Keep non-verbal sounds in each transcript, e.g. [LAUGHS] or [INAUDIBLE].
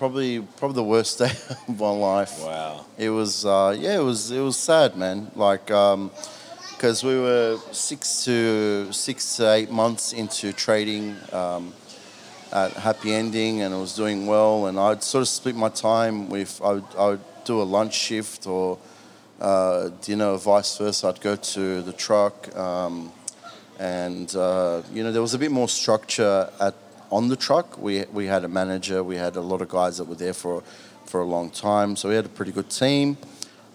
probably probably the worst [LAUGHS] day of my life. Wow. It was uh, yeah, it was it was sad, man. Like because we were six to six to eight months into trading um, at Happy Ending, and it was doing well. And I'd sort of split my time with I would, I would do a lunch shift or uh, dinner, or vice versa. I'd go to the truck, um, and uh, you know there was a bit more structure at on the truck. We we had a manager, we had a lot of guys that were there for for a long time, so we had a pretty good team.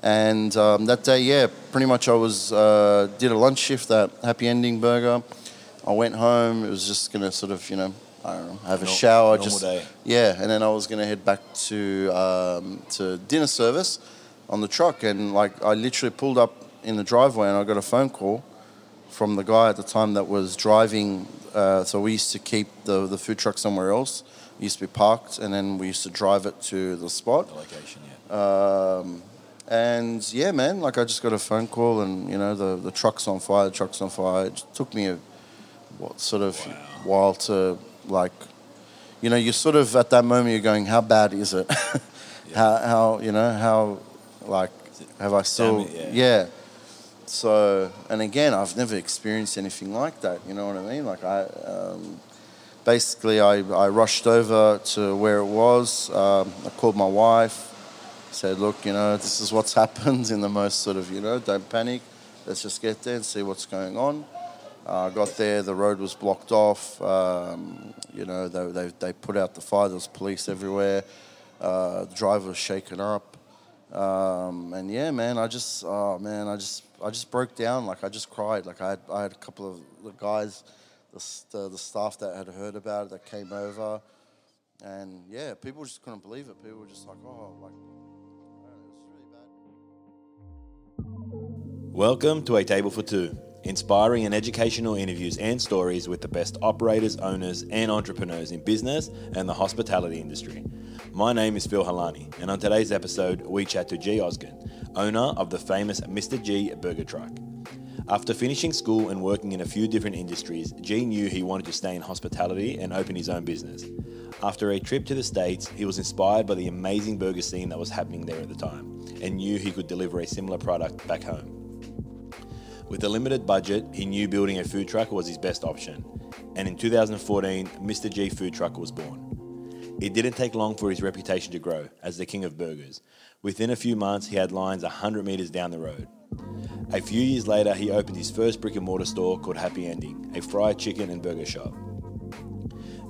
And um, that day, yeah, pretty much I was uh, did a lunch shift at Happy Ending Burger. I went home. It was just gonna sort of you know I don't know have a Nor- shower, just day. yeah, and then I was gonna head back to um, to dinner service on the truck, and like I literally pulled up in the driveway, and I got a phone call from the guy at the time that was driving. Uh, so we used to keep the the food truck somewhere else. It used to be parked, and then we used to drive it to the spot. The location, yeah. Um, and yeah, man, like I just got a phone call, and you know the the truck's on fire. The truck's on fire. It took me a what sort of while to like, you know, you're sort of at that moment you're going, how bad is it? [LAUGHS] how how you know how like have I still Damn it, yeah. So and again, I've never experienced anything like that. You know what I mean? Like I. Um, Basically, I, I rushed over to where it was. Um, I called my wife, said, look, you know, this is what's [LAUGHS] happened in the most sort of, you know, don't panic. Let's just get there and see what's going on. I uh, got there, the road was blocked off. Um, you know, they, they, they put out the fire, there was police everywhere. Uh, the driver was shaken up. Um, and yeah, man, I just, oh man, I just, I just broke down. Like I just cried. Like I had, I had a couple of the guys, the, the, the staff that had heard about it that came over. And yeah, people just couldn't believe it. People were just like, oh, like. Welcome to A Table for Two, inspiring and educational interviews and stories with the best operators, owners, and entrepreneurs in business and the hospitality industry. My name is Phil Halani, and on today's episode, we chat to Gee. Ozgen, owner of the famous Mr. Gee Burger Truck. After finishing school and working in a few different industries, Gee knew he wanted to stay in hospitality and open his own business. After a trip to the States, he was inspired by the amazing burger scene that was happening there at the time and knew he could deliver a similar product back home. With a limited budget, he knew building a food truck was his best option. And in 2014, Mr. Gee Food Truck was born. It didn't take long for his reputation to grow as the king of burgers. Within a few months, he had lines 100 meters down the road. A few years later, he opened his first brick and mortar store called Happy Ending, a fried chicken and burger shop.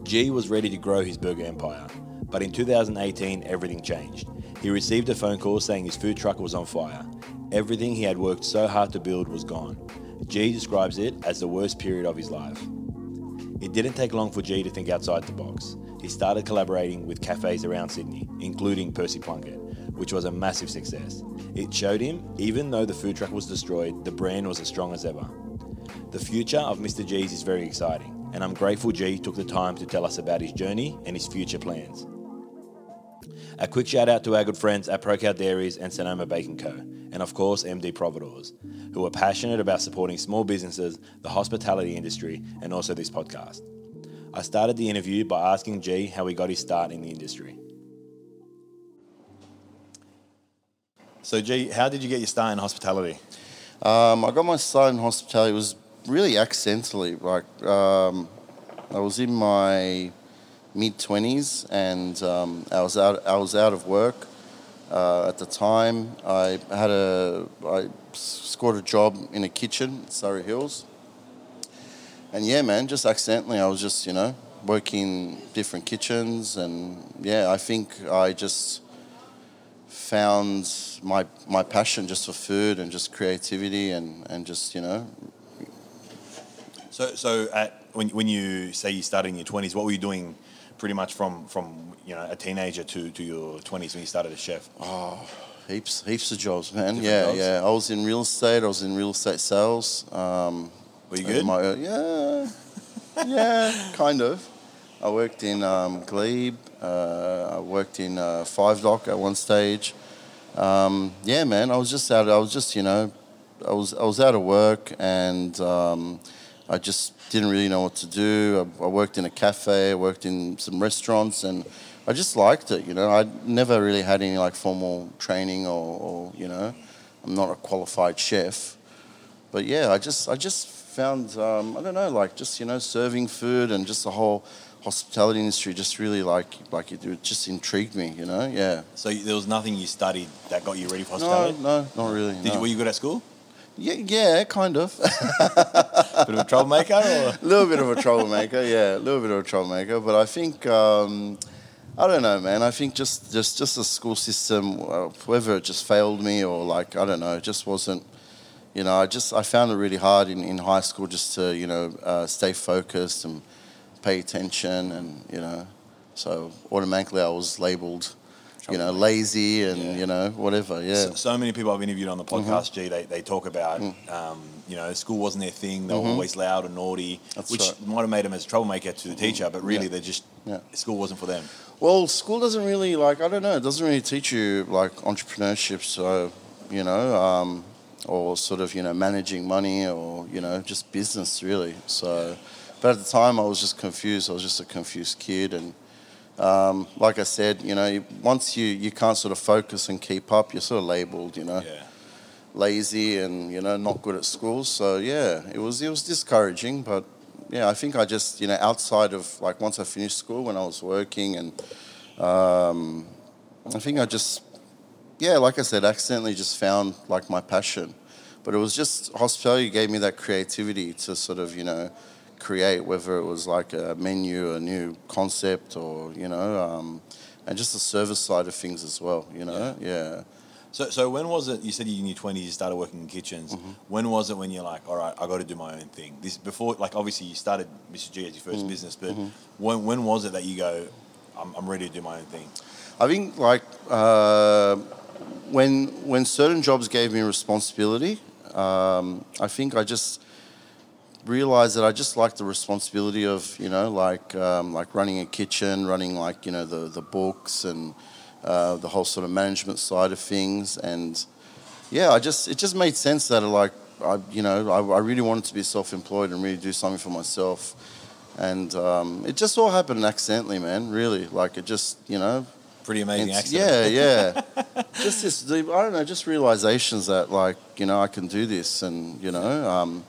Gee was ready to grow his burger empire, but in 2018, everything changed. He received a phone call saying his food truck was on fire. Everything he had worked so hard to build was gone. Gee describes it as the worst period of his life. It didn't take long for Gee to think outside the box. He started collaborating with cafes around Sydney, including Percy Plunkett, which was a massive success. It showed him, even though the food truck was destroyed, the brand was as strong as ever. The future of Mr. Gee's is very exciting, and I'm grateful Gee took the time to tell us about his journey and his future plans. A quick shout out to our good friends at ProCow Dairies and Sonoma Bacon Co., and of course MD Providors, who are passionate about supporting small businesses, the hospitality industry, and also this podcast. I started the interview by asking Gee how he got his start in the industry. So, Gee, how did you get your start in hospitality? Um, I got my start in hospitality. It was really accidentally. Like um, I was in my mid twenties, and um, I was out. I was out of work uh, at the time. I had a. I scored a job in a kitchen, in Surry Hills. And yeah, man, just accidentally, I was just you know working different kitchens, and yeah, I think I just found my my passion just for food and just creativity and and just you know So, so at, when, when you say you started in your 20s, what were you doing pretty much from, from you know, a teenager to, to your 20s when you started as chef? Oh, heaps heaps of jobs, man. Different yeah, jobs? yeah. I was in real estate. I was in real estate sales. Um, Were you good? My, yeah, [LAUGHS] yeah, kind of. I worked in um, Glebe. Uh, I worked in uh, Five Dock at one stage. Um, yeah, man. I was just out. I was just you know, I was I was out of work and um, I just didn't really know what to do. I, I worked in a cafe, I worked in some restaurants, and I just liked it. You know, I never really had any like formal training or, or you know, I'm not a qualified chef, but yeah, I just I just found um, I don't know like just you know serving food and just the whole hospitality industry just really like like it, it just intrigued me. You know, yeah. So you- there was nothing you studied that got you ready for hospitality. no, not really. Did no. you, were you good at school? Yeah, yeah, kind of. Bit of a troublemaker, or a [LAUGHS] little bit of a troublemaker, yeah, a little bit of a troublemaker. But I think um, I don't know, man. I think just just just the school system, whether it just failed me or like I don't know, it just wasn't. You know, I just I found it really hard in, in high school just to you know uh, stay focused and pay attention, and you know, so automatically I was labelled, you know, lazy and Yeah. you know whatever. Yeah. So, so many people I've interviewed on the Mm-hmm. podcast, Gee, they, they talk about, um, you know, school wasn't their thing. They were always loud and naughty, Mm-hmm. That's which right. Mm-hmm. might have made them as a troublemaker to the teacher, but really Yeah. they just, Yeah. school wasn't for them. Well, school doesn't really like I don't know. It doesn't really teach you like entrepreneurship, so you know, um, or sort of you know managing money or you know just business really. So, but at the time I was just confused. I was just a confused kid, and um, like I said, you know, once you you can't sort of focus and keep up, you're sort of labelled, you know, Yeah. lazy and you know not good at school. So yeah, it was it was discouraging, but yeah, I think I just you know outside of like once I finished school when I was working and um, I think I just yeah, like I said, accidentally just found like my passion. But it was just hospitality gave me that creativity to sort of you know create whether it was like a menu, a new concept, or you know. Um, and just the service side of things as well, you know. yeah. So, so when was it? You said you in your twenties you started working in kitchens. Mm-hmm. When was it when you're like, all right, I got to do my own thing? This before, like obviously you started Mr. Gee as your 1st Mm-hmm. business, but when when was it that you go, I'm, I'm ready to do my own thing? I think like uh, when when certain jobs gave me responsibility, um, I think I just realized that I just like the responsibility of you know like um, like running a kitchen, running like you know the the books and uh, the whole sort of management side of things, and yeah, I just it just made sense that like I you know I, I really wanted to be self-employed and really do something for myself. And um, it just all happened accidentally, man. Really, like it just, you know, Pretty amazing accident. Yeah, yeah. [LAUGHS] just this, I don't know, just realizations that like you know I can do this, and you know, um,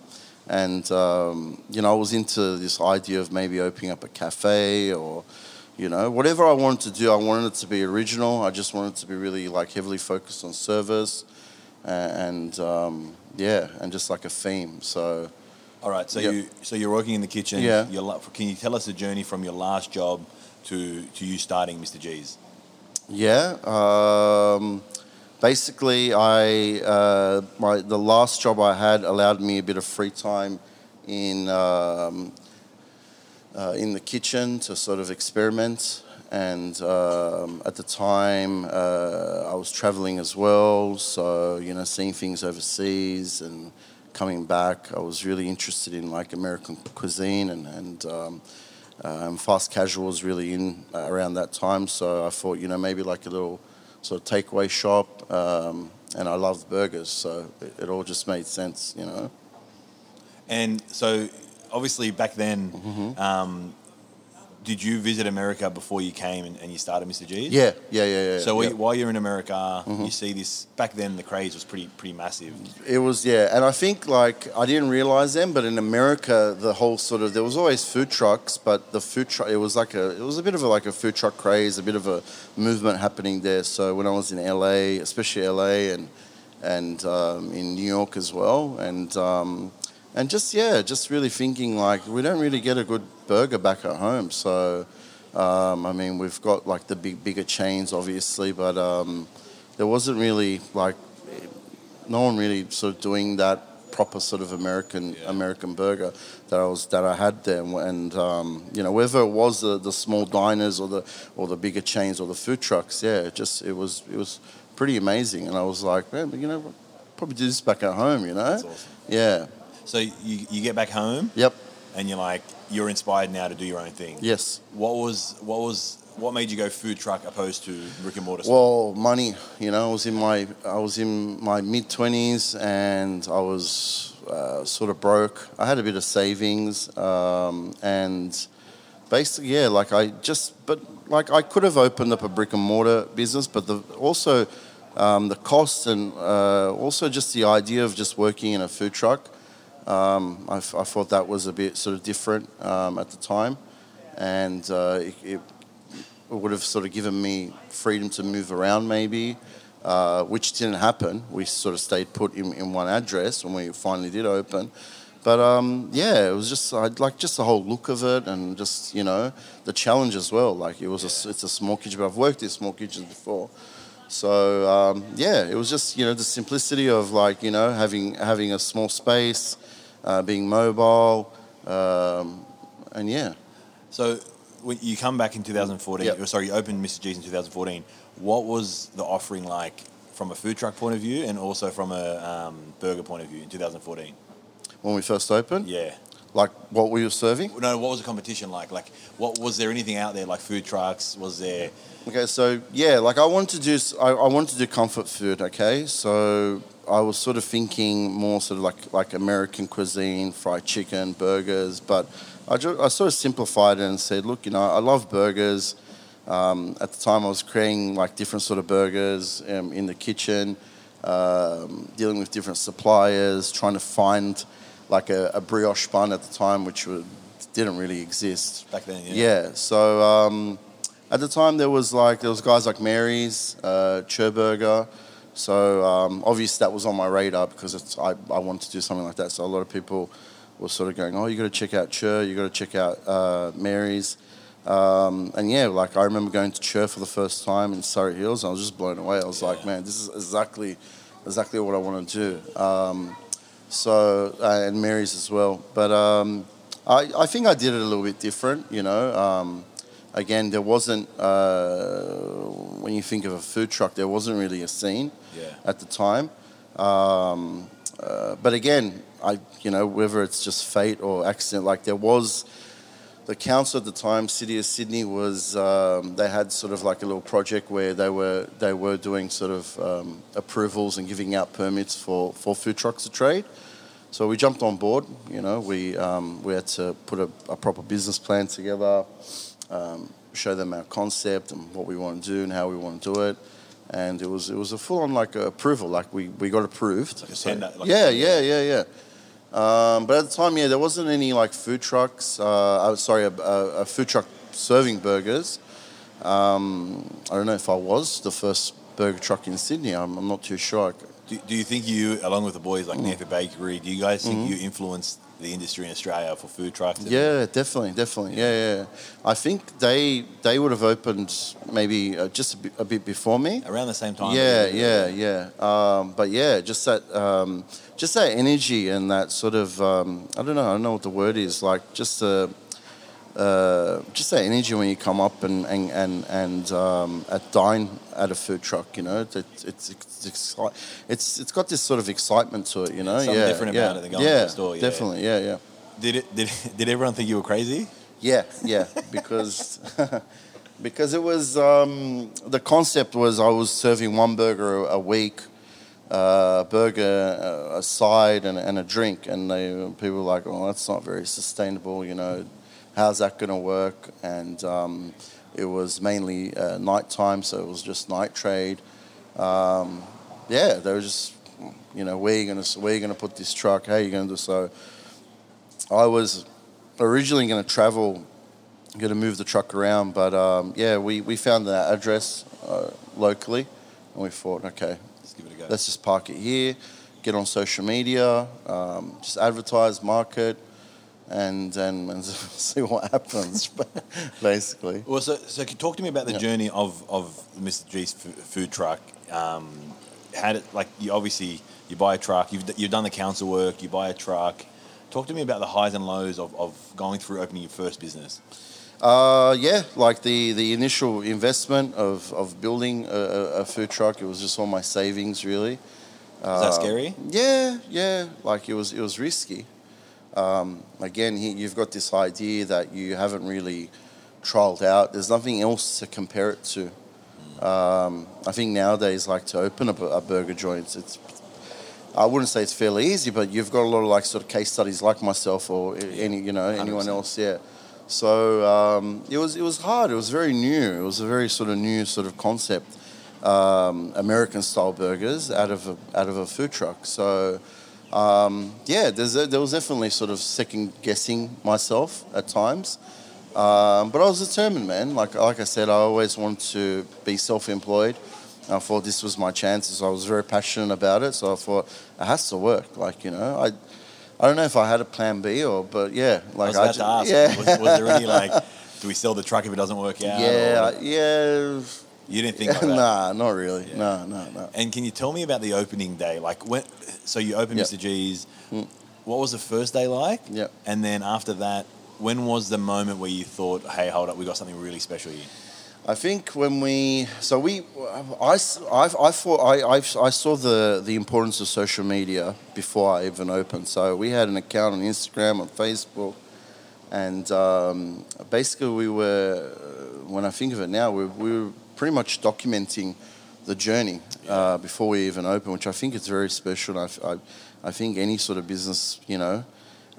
and um, you know I was into this idea of maybe opening up a cafe or you know whatever I wanted to do. I wanted it to be original. I just wanted it to be really like heavily focused on service, and um, yeah, and just like a theme. So. All right. So Yep. you so you're working in the kitchen. Yeah. Your, la- can you tell us the journey from your last job to to you starting Mr. Gee's? Yeah. Um, basically, I uh, my the last job I had allowed me a bit of free time in um, uh, in the kitchen to sort of experiment. And um, at the time, uh, I was traveling as well, so you know, seeing things overseas and coming back. I was really interested in like American cuisine and and um, um, fast casual was really in around that time. So I thought, you know, maybe like a little sort of takeaway shop. Um, and I loved burgers, so it, it all just made sense, you know. And so obviously back then, Mm-hmm. um, did you visit America before you came and, and you started Mr. Gee's? Yeah, yeah, yeah, yeah. So yeah. while- you're in America, Mm-hmm. you see this. Back then, the craze was pretty pretty massive. It was yeah, and I think like I didn't realize then, but in America, the whole sort of there was always food trucks, but the food truck it was like a it was a bit of a like a food truck craze, a bit of a movement happening there. So when I was in LA, especially LA, and and um, in New York as well, and um, and just yeah, just really thinking like we don't really get a good burger back at home, so. Um, I mean, we've got like the big, bigger chains, obviously, but um, there wasn't really like no one really sort of doing that proper sort of American Yeah. American burger that I was that I had there, and um, you know whether it was the, the small diners or the or the bigger chains or the food trucks, yeah, it just it was it was pretty amazing, and I was like, man, you know, probably do this back at home, you know? That's awesome. Yeah. So you you get back home Yep. and you're like you're inspired now to do your own thing. Yes. What was what was what made you go food truck opposed to brick and mortar? Well, money. You know, I was in my I was in my mid twenties, and I was uh, sort of broke. I had a bit of savings, um, and basically, yeah, like I just, but like I could have opened up a brick and mortar business, but the also um, the cost and uh, also just the idea of just working in a food truck. Um, I, I thought that was a bit sort of different um, at the time, and uh, it, it would have sort of given me freedom to move around maybe, uh, which didn't happen. We sort of stayed put in, in one address when we finally did open. But um, yeah, it was just I like just the whole look of it and just you know the challenge as well. Like it was a, it's a small kitchen, but I've worked in small kitchens before, so um, yeah, it was just you know the simplicity of like you know having having a small space, uh, being mobile, um, and yeah. So when you come back in 2014, Yep. or sorry, you opened Mr. Gee's in 2014. What was the offering like from a food truck point of view and also from a um, burger point of view in 2014? When we first opened, Yeah. Like what we were serving. No, what was the competition like? Like, what was there anything out there like food trucks? Was there? Okay, so yeah, like I wanted to do, I wanted to do comfort food. Okay, so I was sort of thinking more sort of like like American cuisine, fried chicken, burgers, but I, I sort of simplified it and said, look, you know, I love burgers. Um, at the time, I was creating like different sort of burgers um, in the kitchen, um, dealing with different suppliers, trying to find like a, a brioche bun at the time, which would, didn't really exist Back then, yeah. Yeah. So um, at the time, there was like there was guys like Mary's, uh, Churburger. So um, obviously that was on my radar because it's, I I wanted to do something like that. So a lot of people were sort of going, oh, you got to check out Chur, you got to check out uh, Mary's. Um, and yeah, like I remember going to Chur for the first time in Surry Hills. And I was just blown away. I was like, man, this is exactly, exactly what I want to do. Um, so uh, and Mary's as well. But um, I, I think I did it a little bit different. You know, um, again, there wasn't uh, when you think of a food truck, there wasn't really a scene Yeah. at the time. Um, uh, but again, I you know whether it's just fate or accident, like there was the council at the time, City of Sydney, was um, they had sort of like a little project where they were they were doing sort of um, approvals and giving out permits for, for food trucks to trade. So we jumped on board. You know, we um, we had to put a, a proper business plan together, um, show them our concept and what we want to do and how we want to do it. And it was it was a full on like approval. Like we, we got approved. Like a tender- like a yeah, yeah, yeah, yeah. Um, but at the time, yeah, there wasn't any like food trucks. Uh, was sorry, a, a, food truck serving burgers. Um, I don't know if I was the first burger truck in Sydney. I'm, I'm not too sure. Do, do you think you, along with the boys Mm. like Knafeh Bakery, do you guys think you influenced the industry in Australia for food trucks? Yeah, definitely, definitely. Yeah, yeah. I think they they would have opened maybe uh, just a bit, a bit before me. Around the same time. Yeah, yeah, yeah. Um, but yeah, just that, um, just that energy and that sort of, um, I don't know, I don't know what the word is. Like just the, uh, just that energy when you come up and and and, and um, at dine at a food truck. You know, it, it's it's it's, exci- it's it's got this sort of excitement to it. You know, something yeah, different yeah, about it than going to yeah, the store, yeah. Definitely, yeah, yeah. Did it? Did, [LAUGHS] did everyone think you were crazy? Yeah, yeah, [LAUGHS] because [LAUGHS] because it was um, the concept was I was serving one burger a, a week, uh, burger, uh, a side, and, and a drink, and they people were like, "Oh, that's not very sustainable," you know. How's that going to work? And um, it was mainly uh, night time, so it was just night trade. Um, yeah, they were just, you know, where you going to where you going to put this truck? How are you going to do so? I was originally going to travel, going to move the truck around, but um, yeah, we, we found that address uh, locally, and we thought, okay, Let's give it a go. let's just park it here, get on social media, um, just advertise, market, and then and [LAUGHS] see what happens, [LAUGHS] basically. Well, so, so talk to me about the Yeah. journey of, of Mr. Gee's food truck. Um, how did, like, you obviously, you buy a truck, you've, you've done the council work, you buy a truck. Talk to me about the highs and lows of, of going through opening your first business. Uh, yeah, like the, the initial investment of, of building a, a, a food truck, it was just all my savings, really. Is that Uh, scary? Yeah, yeah. Like it was, it was risky. Um, again, he, you've got this idea that you haven't really trialed out. There's nothing else to compare it to. Um, I think nowadays, like to open a, a burger joint, it's I wouldn't say it's fairly easy, but you've got a lot of like sort of case studies like myself or any you know anyone 100%. else. Yeah. So um, it was it was hard. It was very new. It was a very sort of new sort of concept. Um, American style burgers out of a, out of a food truck. So um, yeah, there's a, there was definitely sort of second guessing myself at times. Um, but I was determined, man. Like like I said, I always wanted to be self-employed. I thought this was my chance. So I was very passionate about it, so I thought it has to work. Like you know, I I don't know if I had a plan B or, but yeah, like I was about ju- to ask, yeah, was, was there any like, [LAUGHS] do we sell the truck if it doesn't work out? yeah, or- yeah. You didn't think [LAUGHS] like that. nah, not really. Yeah. No, no, no. And can you tell me about the opening day? Like when, so you opened Yep. Mr. Gee's. Mm. What was the first day like? Yep. And then after that, when was the moment where you thought, "Hey, hold up, we got something really special here"? I think when we, so we, I, I, I thought, I, I, I saw the, the importance of social media before I even opened. So we had an account on Instagram, on Facebook, and um, basically we were, when I think of it now, we, we were pretty much documenting the journey uh, before we even open, which I think is very special. And I, I, I think any sort of business, you know,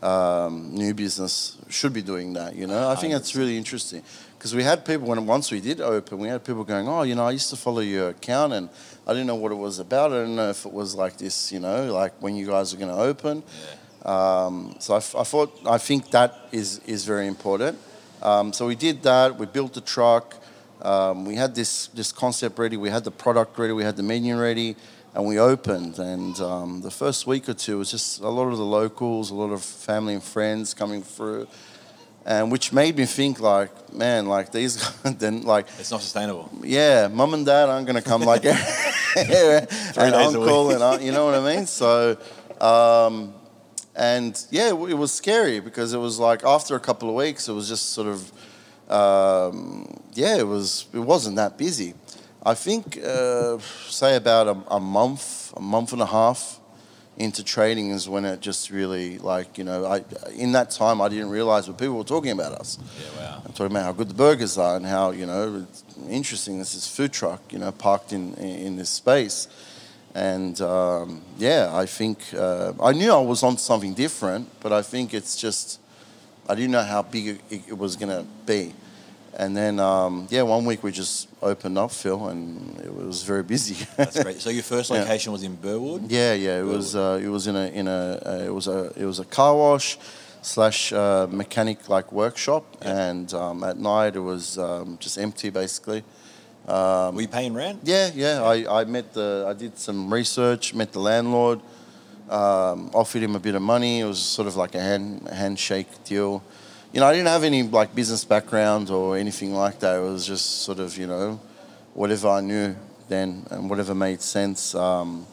um, new business should be doing that. You know, I think that's really interesting because we had people when once we did open, we had people going, "Oh, you know, I used to follow your account and I didn't know what it was about. I didn't know if it was like this, you know, like when you guys are going to open." Um, so I thought I think that is is very important. Um, so we did that. We built the truck. Um, we had this this concept ready. We had the product ready. We had the menu ready, and we opened. And um, the first week or two was just a lot of the locals, a lot of family and friends coming through, and which made me think like, man, like these [LAUGHS] then like It's not sustainable. yeah, mum and dad aren't going to come like [LAUGHS] [LAUGHS] and uncle and aunt, you know what I mean. So, um, and yeah, it was scary because it was like after a couple of weeks, it was just sort of um, yeah, it was it wasn't that busy. I think uh, say about a, a month, a month and a half into trading is when it just really like you know I in that time I didn't realize what people were talking about us. Yeah, wow. I'm talking about how good the burgers are and how you know it's interesting this is food truck you know parked in in this space, and um, yeah I think uh, I knew I was on something different, but I think it's just I didn't know how big it, it was gonna be, and then um, yeah one week we just opened up Phil and it was very busy. That's great. So your first [LAUGHS] Yeah. location was in Burwood. Yeah, yeah. It was uh, it was in a in a uh, it was a it was a car wash slash uh, mechanic like workshop, Yeah. and um, at night it was um, just empty basically. Were you paying rent? Yeah, yeah. I, I met the I did some research, met the landlord, um, offered him a bit of money. It was sort of like a hand handshake deal. You know, I didn't have any like business background or anything like that. It was just sort of you know, whatever I knew then and whatever made sense. Um,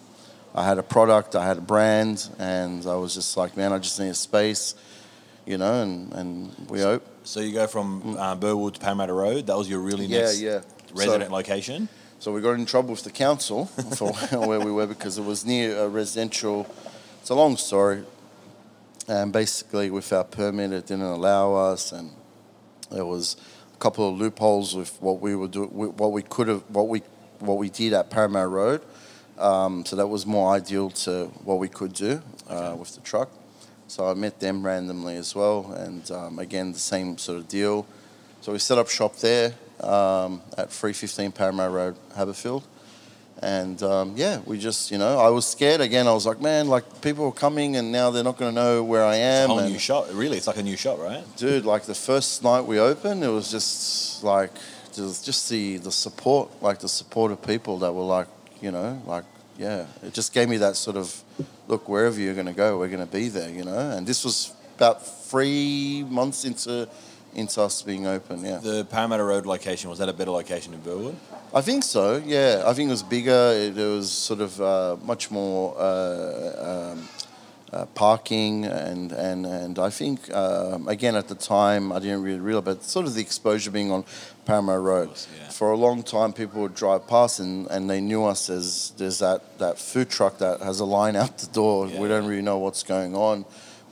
I had a product, I had a brand, and I was just like, man, I just need a space, you know, and and we open. So you go from uh, Burwood to Parramatta Road. That was your really Mm. Yeah, next yeah. resident So- location. So we got in trouble with the council [LAUGHS] for [LAUGHS] where we were because it was near a residential. It's a long story, and basically with our permit, it didn't allow us, and there was a couple of loopholes with what we were do, what we could have, what we what we did at Parramatta Road. Um, so that was more ideal to what we could do uh, Okay. with the truck. So I met them randomly as well, and um, again the same sort of deal. So we set up shop there um, at 315 Parramatta Road, Haberfield. And um, yeah, we just, you know, I was scared again. I was like, man, like people are coming and now they're not going to know where I It's a am. whole and, new shot, Really, it's like a new shot, right? dude, like the first night we opened, it was just like, just, just the, the support, like the support of people that were like, you know, like, yeah, it just gave me that sort of look, wherever you're going to go, we're going to be there, you know. And this was about three months into into us being open, yeah. The Parramatta Road location was that a better location in Burwood? I think so. Yeah, I think it was bigger. It, it was sort of uh, much more uh, um, uh, parking, and and and I think um, again at the time I didn't really realize, but sort of the exposure being on Parramatta Road. course, yeah. For a long time, people would drive past and, and they knew us as there's that, that food truck that has a line out the door. Yeah. We don't really know what's going on,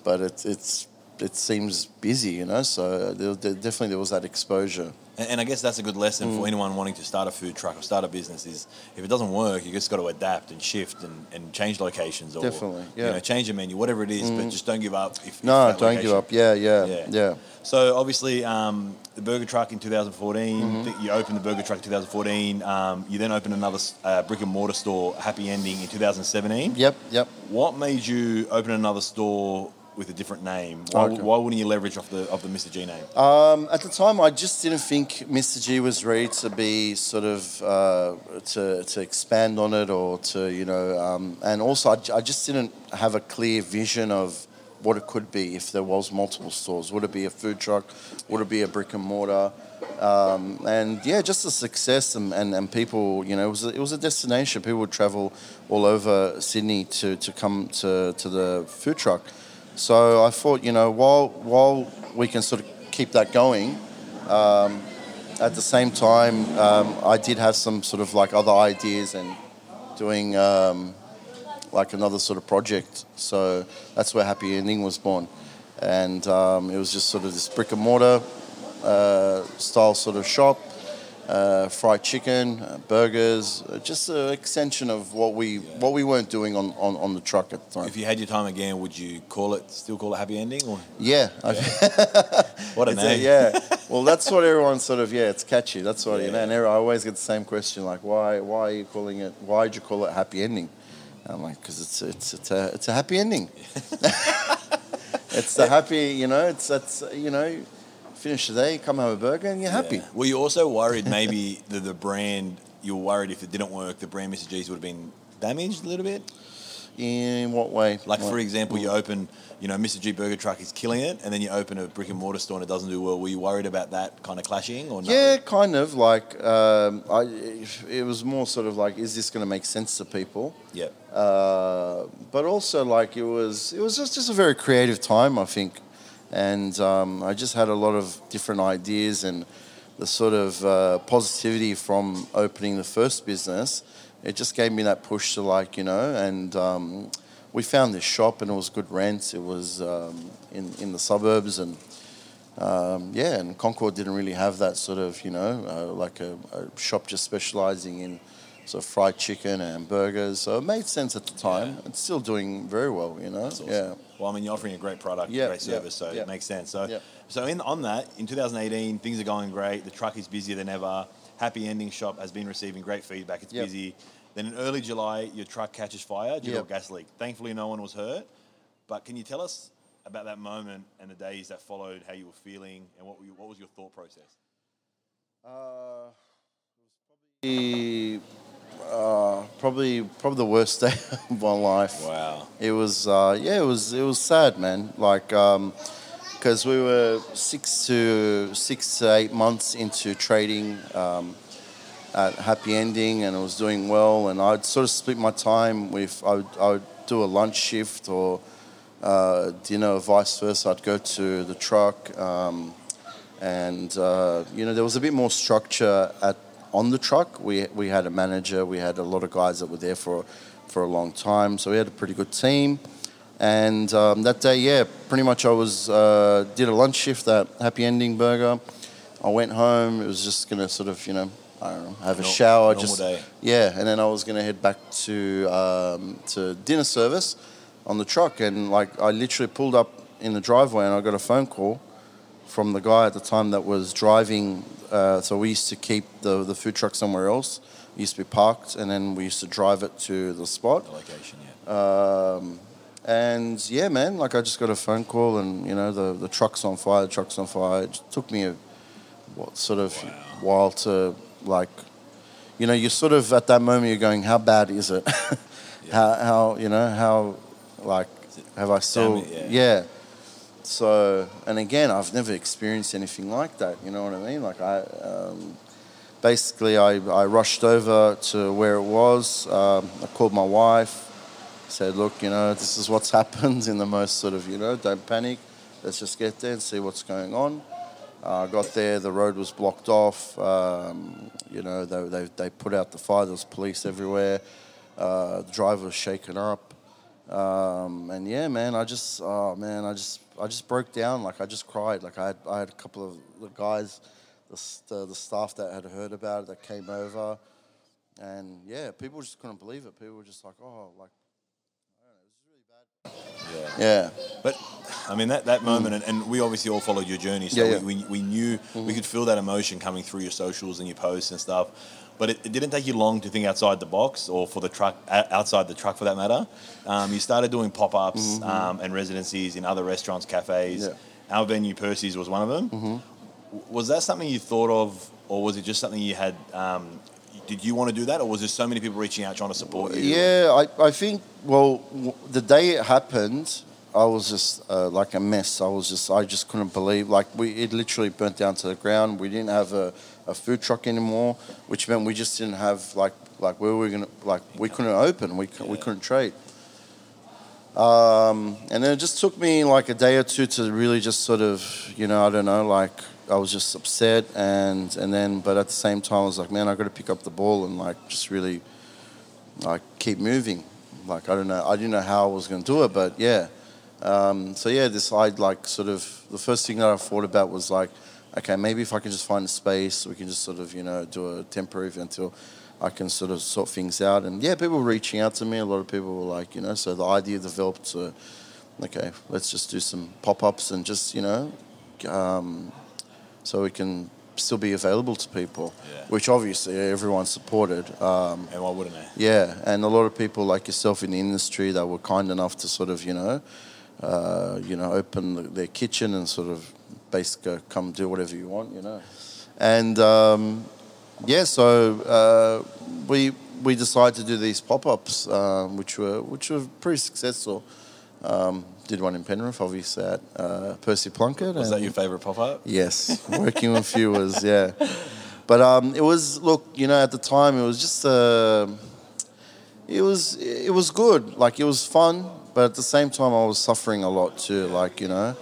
but it, it's it seems busy, you know. So there, there, definitely there was that exposure. And, and I guess that's a good lesson Mm. for anyone wanting to start a food truck or start a business. Is if it doesn't work, you just got to adapt and shift and, and change locations or Definitely, you yeah. know, change the menu, whatever it is. But just don't give up. If, if No, that don't give up. Yeah, yeah, Yeah. yeah. So obviously, um, the burger truck in 2014. Mm-hmm. You opened the burger truck in 2014. Um, you then opened another uh, brick and mortar store, Happy Ending, in 2017. Yep, yep. What made you open another store with a different name? Why, Okay. why wouldn't you leverage off the of the Mr Gee name? Um, at the time, I just didn't think Mr. Gee was ready to be sort of uh, to to expand on it or to you know, um, and also I just didn't have a clear vision of what it could be if there was multiple stores. Would it be a food truck? Would it be a brick and mortar? Um, and yeah, just the success and, and, and people, you know, it was a, it was a destination. People would travel all over Sydney to, to come to, to the food truck. So I thought, you know, while while we can sort of keep that going, um, at the same time, um, I did have some sort of like other ideas and doing um, like another sort of project. So that's where Happy Ending was born, and um, it was just sort of this brick and mortar uh, style sort of shop. Uh, fried chicken, uh, burgers, uh, just an extension of what we what we weren't doing on, on, on the truck at the time. If you had your time again, would you call it still call it Happy Ending or Yeah, I- [LAUGHS] [LAUGHS] what a It's a- name? yeah. [LAUGHS] Well, that's what everyone sort of yeah. It's catchy. That's what you know. And I always get the same question like, why why are you calling it? Why did you call it happy ending? And I'm like, because it's it's it's a it's a happy ending. it's the happy, you know. It's that's you know, finish the day, come have a burger, and you're happy. Yeah. Were you also worried maybe [LAUGHS] the the brand? You were worried if it didn't work, the brand Mr Gee's would have been damaged a little bit. In what way? Like What- for example, you open, you know, Mr Gee Burger Truck is killing it, and then you open a brick and mortar store and it doesn't do well. Were you worried about that kind of clashing or not? Yeah, kind of like um, I. It was more sort of like, is this going to make sense to people? Yeah. Uh, but also like it was it was just, just a very creative time I think and um, I just had a lot of different ideas and the sort of uh, positivity from opening the first business. It just gave me that push to like you know and um, we found this shop and it was good rent. It was um, in, in the suburbs and um, yeah and Concord didn't really have that sort of you know uh, like a, a shop just specializing in sort of fried chicken and burgers. So it made sense at the time. It's still doing very well, you know. That's awesome. Yeah. Well, I mean, you're offering a great product, Yeah, great yeah, service, so yeah. it makes sense. So, Yeah. so in on that, in 2018, things are going great. The truck is busier than ever. Happy Ending Shop has been receiving great feedback. It's Yep. busy. Then in early July, your truck catches fire due to a gas leak. Thankfully, no one was hurt. But can you tell us about that moment and the days that followed, how you were feeling, and what, were you, what was your thought process? Uh, it was probably, uh, probably probably the worst [LAUGHS] day of my life. Wow. It was uh, yeah, it was it was sad, man. Like because we were six to six to eight months into trading um, at Happy Ending, and it was doing well. And I'd sort of split my time with I would, I would do a lunch shift or uh, dinner, or vice versa. I'd go to the truck, um, and uh, you know there was a bit more structure at on the truck. We we had a manager, we had a lot of guys that were there for for a long time, so we had a pretty good team. And um, that day, yeah, pretty much I was uh, did a lunch shift at Happy Ending Burger. I went home. It was just gonna sort of you know I don't know have a Nor- shower, normal just day. yeah, and then I was gonna head back to um, to dinner service on the truck, and like I literally pulled up in the driveway, and I got a phone call from the guy at the time that was driving. Uh, so we used to keep the the food truck somewhere else. It used to be parked, and then we used to drive it to the spot. The location, yeah. Um, and yeah, man, like I just got a phone call, and you know the the truck's on fire. The truck's on fire. It took me a what sort of while to like, you know, you're sort of at that moment you're going, how bad is it? [LAUGHS] how how you know how like have I still Damn it, yeah. So and again, I've never experienced anything like that. You know what I mean? Like I. Um, Basically, I, I rushed over to where it was. Um, I called my wife, said, look, you know, this is what's [LAUGHS] happened in the most sort of, you know, don't panic. Let's just get there and see what's going on. I uh, got there, the road was blocked off. Um, you know, they, they, they put out the fire, there was police everywhere. Uh, the driver was shaken up. Um, and yeah, man, I just, oh man, I just, I just broke down. Like I just cried. Like I had, I had a couple of the guys the, the the staff that had heard about it that came over, and yeah, people just couldn't believe it. People were just like, oh, like yeah, yeah. But I mean that, that moment, and, and we obviously all followed your journey, so Yeah, yeah. We, we, we knew we could feel that emotion coming through your socials and your posts and stuff. But it, it didn't take you long to think outside the box, or for the truck outside the truck for that matter. Um, you started doing pop ups um, and residencies in other restaurants, cafes. Yeah. Our venue, Percy's, was one of them. W- Was that something you thought of, or was it just something you had? Um, did you want to do that, or was there so many people reaching out trying to support you? Yeah, I, I think, well, w- the day it happened, I was just uh, like a mess. I was just, I just couldn't believe, like, we, it literally burnt down to the ground. We didn't have a, a food truck anymore, which meant we just didn't have, like, like where were we to, like, we couldn't open, we, we couldn't trade. Um, and then it just took me like a day or two to really just sort of, you know, I don't know, like, I was just upset and and then, but at the same time, I was like, man, I got to pick up the ball and like just really like keep moving. Like I don't know, I didn't know how I was going to do it, but yeah. Um, so yeah, decide like sort of the first thing that I thought about was like, okay, maybe if I can just find a space, we can just sort of you know do a temporary until I can sort of sort things out. And yeah, people were reaching out to me. A lot of people were like, you know, so the idea developed to, okay, let's just do some pop ups and just you know, um, so we can still be available to people, Yeah. which obviously everyone supported. Um, And why wouldn't they? yeah, and a lot of people like yourself in the industry that were kind enough to sort of, you know, uh, you know, open the, their kitchen and sort of basically come do whatever you want, you know. And um, yeah, so uh, we we decided to do these pop ups, um, which were which were pretty successful. Um, did one in Penrith, obviously at uh, Percy Plunkett. Was that your favourite pop up? Yes, working with you was yeah, but um, it was look, you know, at the time it was just uh, it was it was good, like it was fun, but at the same time I was suffering a lot too, like you know,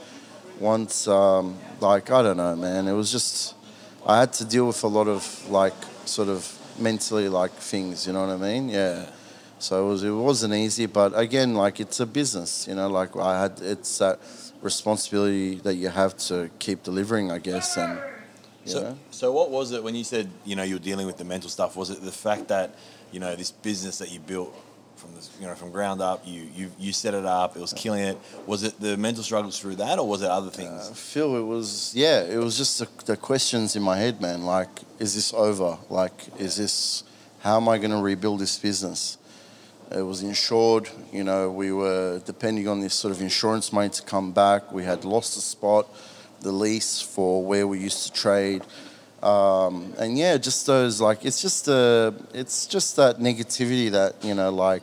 once um, like I don't know, man, it was just I had to deal with a lot of like sort of mentally like things, you know what I mean? Yeah. So it was it wasn't easy, but again, like it's a business, you know. Like I had, it's that responsibility that you have to keep delivering, I guess, and So, know. so what was it when you said you know you were dealing with the mental stuff? Was it the fact that you know this business that you built from this, you know from ground up, you you you set it up, it was killing it. Was it the mental struggles through that, or was it other things? Uh, Phil, it was yeah, it was just the, the questions in my head, man. Like, is this over? Like, is this? How am I going to rebuild this business? It was insured. You know, we were depending on this sort of insurance money to come back. We had lost the spot, the lease for where we used to trade, um, and yeah, just those like it's just uh, it's just that negativity that you know like.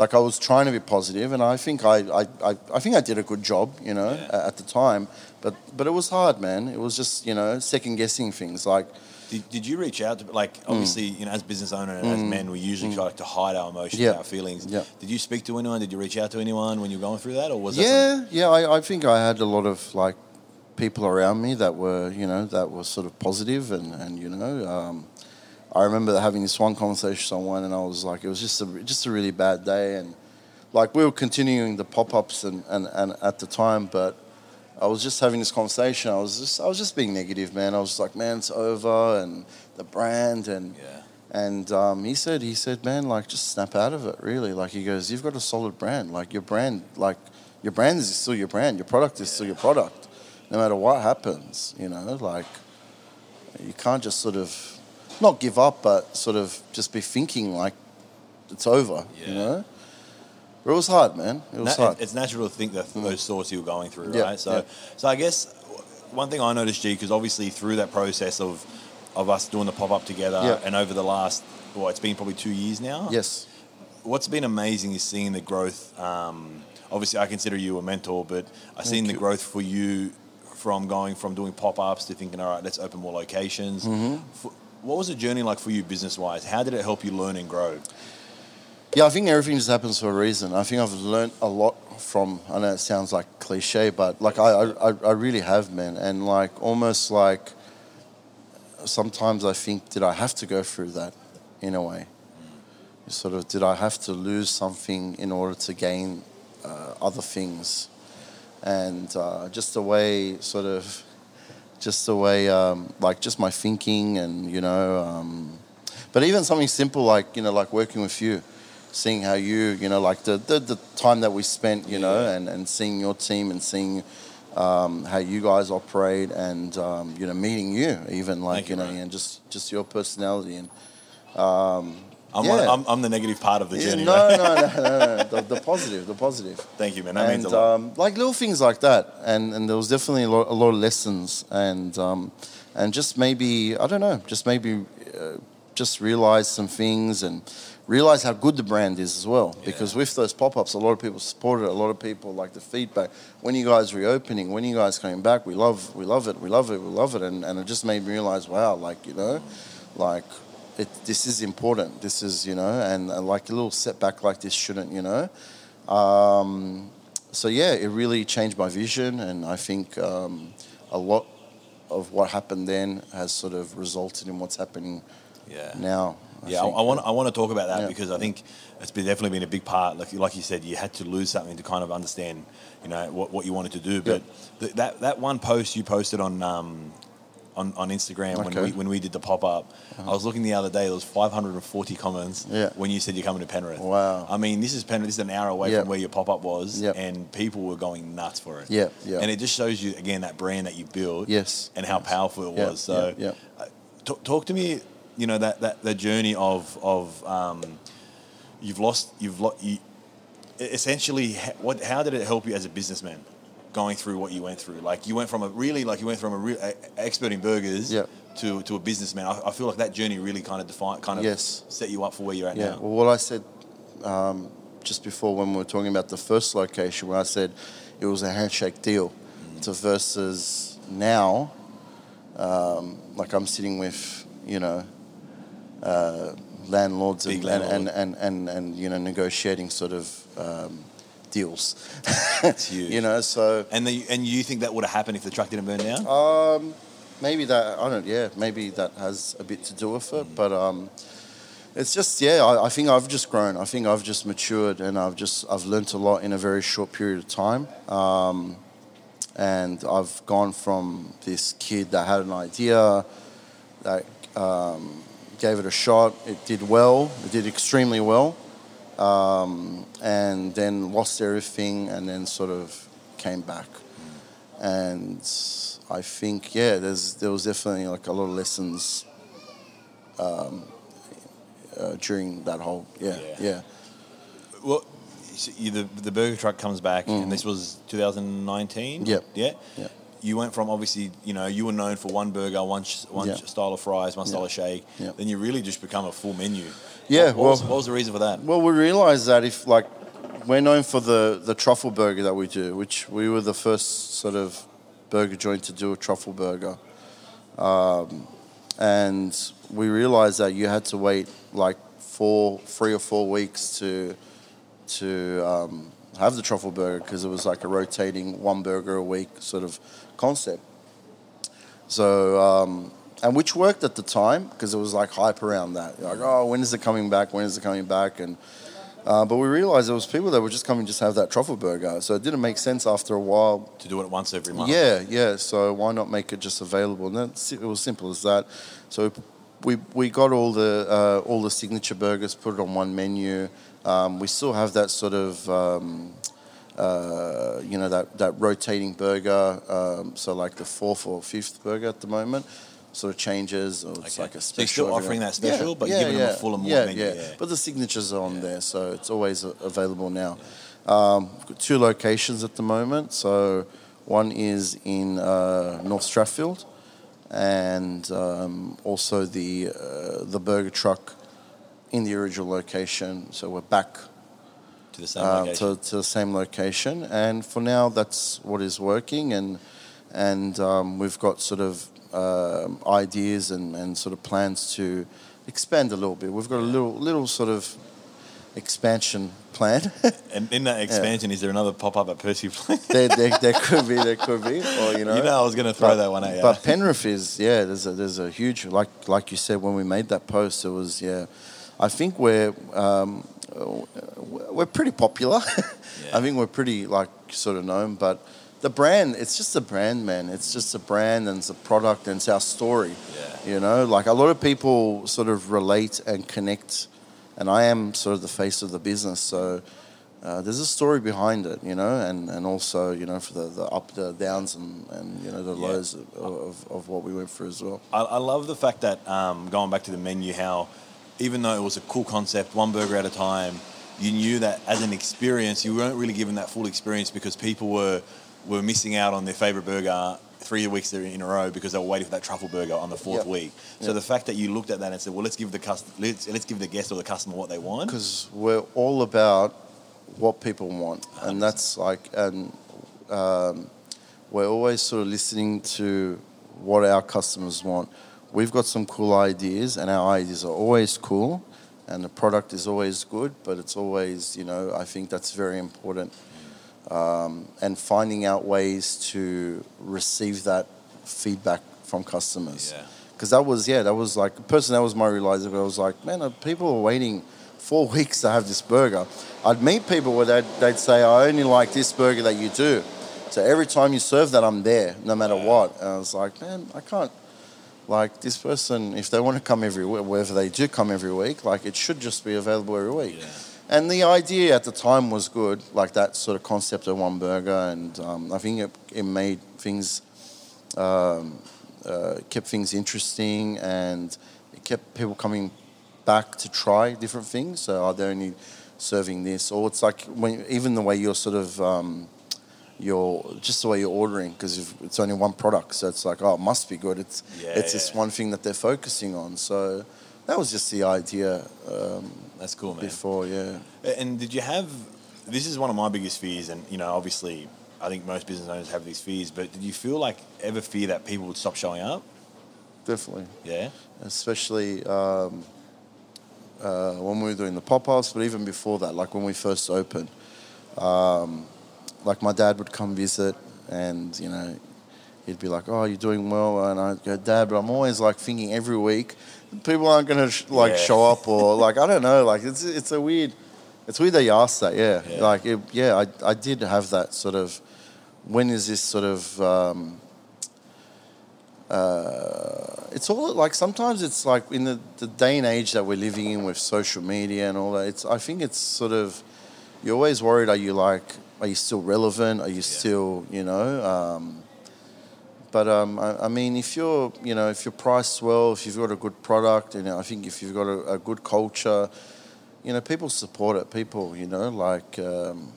Like I was trying to be positive, and I think I, I, I, I think I did a good job, you know, Yeah. at the time. But but it was hard, man. It was just you know second guessing things. Like Did, did you reach out to like obviously you know as business owner and as men we usually try to hide our emotions, Yeah. our feelings. Yeah. Did you speak to anyone? Did you reach out to anyone when you were going through that, or was yeah, yeah. I, I think I had a lot of like people around me that were you know that were sort of positive and and you know. Um, I remember having this one conversation with someone, and I was like, it was just a just a really bad day, and like we were continuing the pop ups and, and, and at the time, but I was just having this conversation. I was just I was just being negative, man. I was like, man, it's over, and the brand, and Yeah. and um, he said he said, man, like just snap out of it, really. Like he goes, you've got a solid brand. Like your brand, like your brand is still your brand. Your product is still your product, no matter what happens. You know, like you can't just sort of not give up, but sort of just be thinking like it's over. Yeah. You know. But it was hard, man. It was Na- hard. It's natural to think that those thoughts you were going through, Yeah, right? So, yeah. so I guess one thing I noticed, Gee, because obviously through that process of of us doing the pop up together, and over the last, well, it's been probably two years now. yes. What's been amazing is seeing the growth. Um, obviously, I consider you a mentor, but I've seen the growth for you from going from doing pop ups to thinking, all right, let's open more locations. Mm-hmm. What was the journey like for you business wise? How did it help you learn and grow? Yeah, I think everything just happens for a reason. I think I've learned a lot from. I know it sounds like cliche, but like I, I, I really have, man. And like almost like sometimes I think, did I have to go through that, in a way? Sort of, did I have to lose something in order to gain uh, other things? And uh, just the way, sort of, just the way, um, like, just my thinking, and you know, um, but even something simple like you know, like working with you, seeing how you, you know, like the the, the time that we spent, you know, Yeah. and and seeing your team and seeing. Um, how you guys operate and um, you know meeting you even like Thank you, know and just just your personality and um, I'm, Yeah. one, I'm, I'm the negative part of the journey. no, right? no, [LAUGHS] no, no, no, the, the positive, the positive. Thank you, man. That means and a lot. um, like little things like that, and and there was definitely a lot, a lot of lessons, and um, and just maybe I don't know, just maybe uh, just realize some things and realize how good the brand is as well. Because with those pop ups, a lot of people supported it. A lot of people like the feedback. When you guys reopening, when you guys coming back, we love, we love it, we love it, we love it, and and it just made me realize, wow, like you know, like. It, this is important. This is, you know, and, and like a little setback like this shouldn't, you know. Um, so yeah, it really changed my vision, and I think um, a lot of what happened then has sort of resulted in what's happening yeah. now. Yeah, I, think. I want I want to talk about that Yeah. because I think it's been definitely been a big part. Like like you said, you had to lose something to kind of understand, you know, what, what you wanted to do. But th- that that one post you posted on um, on, on Instagram when we when we did the pop up, I was looking the other day. There was 540 comments Yeah. when you said you're coming to Penrith. Wow. I mean, this is Penrith. This is an hour away Yeah. from where your pop up was, Yeah. and people were going nuts for it. Yeah, yeah. And it just shows you again that brand that you built. Yes. And how powerful it Yeah, was. So. yeah, Uh, talk, talk to me you know that that the journey of of um, you've lost you've lost you, essentially what how did it help you as a businessman going through what you went through like you went from a really like you went from a real a, expert in burgers Yeah. to to a businessman I, I feel like that journey really kind of defined kind of Yes. set you up for where you're at Yeah. now Well, what I said um, just before when we were talking about the first location, where I said it was a handshake deal, to versus now, um, like I'm sitting with, you know, uh, landlords Big and, and, and, and, and, and, you know, negotiating sort of um, deals. It's [LAUGHS] huge. You know, so and the, and you think that would have happened if the truck didn't burn down um, maybe that I don't. Yeah, maybe that has a bit to do with it. But um, it's just yeah. I, I think I've just grown. I think I've just matured, and I've just I've learnt a lot in a very short period of time. Um, and I've gone from this kid that had an idea, that um, gave it a shot. It did well. It did extremely well. Um, and then lost everything, and then sort of came back and I think yeah, there's there was definitely like a lot of lessons um, uh, during that whole yeah Yeah. yeah well so you, the, the burger truck comes back and this was 2019 Mm. Yep. yeah Yep. You went from obviously you know you were known for one burger one sh- one style of fries one style of shake Yeah. then you really just become a full menu. Yeah, what, what was, well- what was the reason for that? Well, we realized that if like we're known for the the truffle burger that we do, which we were the first sort of burger joint to do a truffle burger, um, and we realized that you had to wait like four, three or four weeks to to um, have the truffle burger because it was like a rotating one burger a week sort of concept. So, um, and which worked at the time because it was like hype around that. Like, oh, when is it coming back? When is it coming back? And uh, but we realized there was people that were just coming just to have that truffle burger. So it didn't make sense after a while to do it once every month yeah, yeah. So why not make it just available? And that's, it was simple as that. So we we got all the uh, all the signature burgers, put it on one menu. Um, we still have that sort of um, uh, you know that that rotating burger. Um, so like the fourth or fifth burger at the moment. Sort of changes, or it's like a So special. you're still offering that special, but giving them a full and more yeah, menu, Yeah, yeah. But the signatures are on there, so it's always available now. Um, got two locations at the moment. So one is in uh, North Strathfield, and um, also the uh, the burger truck in the original location. So we're back to the same uh, location to, to the same location, and for now that's what is working, and and um, we've got sort of um ideas and, and sort of plans to expand a little bit. We've got a little little sort of expansion plan. [LAUGHS] and in that expansion is there another pop-up at Percy Place [LAUGHS] there, there, there could be, there could be, or [LAUGHS] you know. you know I was going to throw But- that one at you But Penrith is yeah. There's a there's a huge like like you said when we made that post. It was yeah. I think we're um, we're pretty popular. [LAUGHS] I think we're pretty like sort of known, but the brand. It's just a brand, man. It's just a brand and it's a product and it's our story. Yeah. You know, like a lot of people sort of relate and connect, and I am sort of the face of the business. So uh, there's a story behind it, you know, and, and also you know for the, the up, the downs, and, and you know the Yeah. lows of, of, of what we went through as well. I, I love the fact that um, going back to the menu, how even though it was a cool concept, one burger at a time, you knew that as an experience, you weren't really given that full experience because people were were missing out on their favorite burger three weeks in a row because they were waiting for that truffle burger on the fourth Yep. week. So Yep. the fact that you looked at that and said, "Well, let's give the cust- let's, let's give the guest or the customer what they want." because we're all about what people want, and that's like, and um, we're always sort of listening to what our customers want. We've got some cool ideas, and our ideas are always cool, and the product is always good, but it's always, you know, I think that's very important. Um, and finding out ways to receive that feedback from customers Yeah. because that was yeah that was like personally that was my realization I was like man uh, people are waiting four [LAUGHS] weeks to have this burger I'd meet people where they'd, they'd say I only like this burger that you do so every time you serve that I'm there no matter Yeah. what and I was like man I can't like this person if they want to come every week wherever they do come every week like it should just be available every week Yeah. and the idea at the time was good, like that sort of concept of one burger, and um, I think it, it made things, um, uh, kept things interesting, and it kept people coming back to try different things. So are they only serving this, or it's like when even the way you're sort of um, you're just the way you're ordering because it's only one product, so it's like oh it must be good. It's Yeah, it's this one thing that they're focusing on. So that was just the idea um, That's cool, man. before, yeah. And did you have? This is one of my biggest fears, and you know, obviously, I think most business owners have these fears. But did you feel like ever fear that people would stop showing up? Definitely. Yeah. especially um, uh, when we were doing the pop-ups, but even before that, like when we first opened, um, like my dad would come visit, and you know, he'd be like, "Oh, you're doing well," and I'd go, "Dad," but I'm always like thinking every week, people aren't gonna sh- like Yeah. show up, or like I don't know, like it's it's a weird, it's weird that you asked that, yeah, Yeah. like it, yeah, I I did have that sort of, when is this sort of. Um, uh, it's all like sometimes it's like in the, the day and age that we're living in with social media and all that. It's I think it's sort of you're always worried. Are you like are you still relevant? Are you still you know? Um, but um, I, I mean, if you're you know if you're priced well, if you've got a good product, and I think if you've got a, a good culture, you know people support it. People you know like um,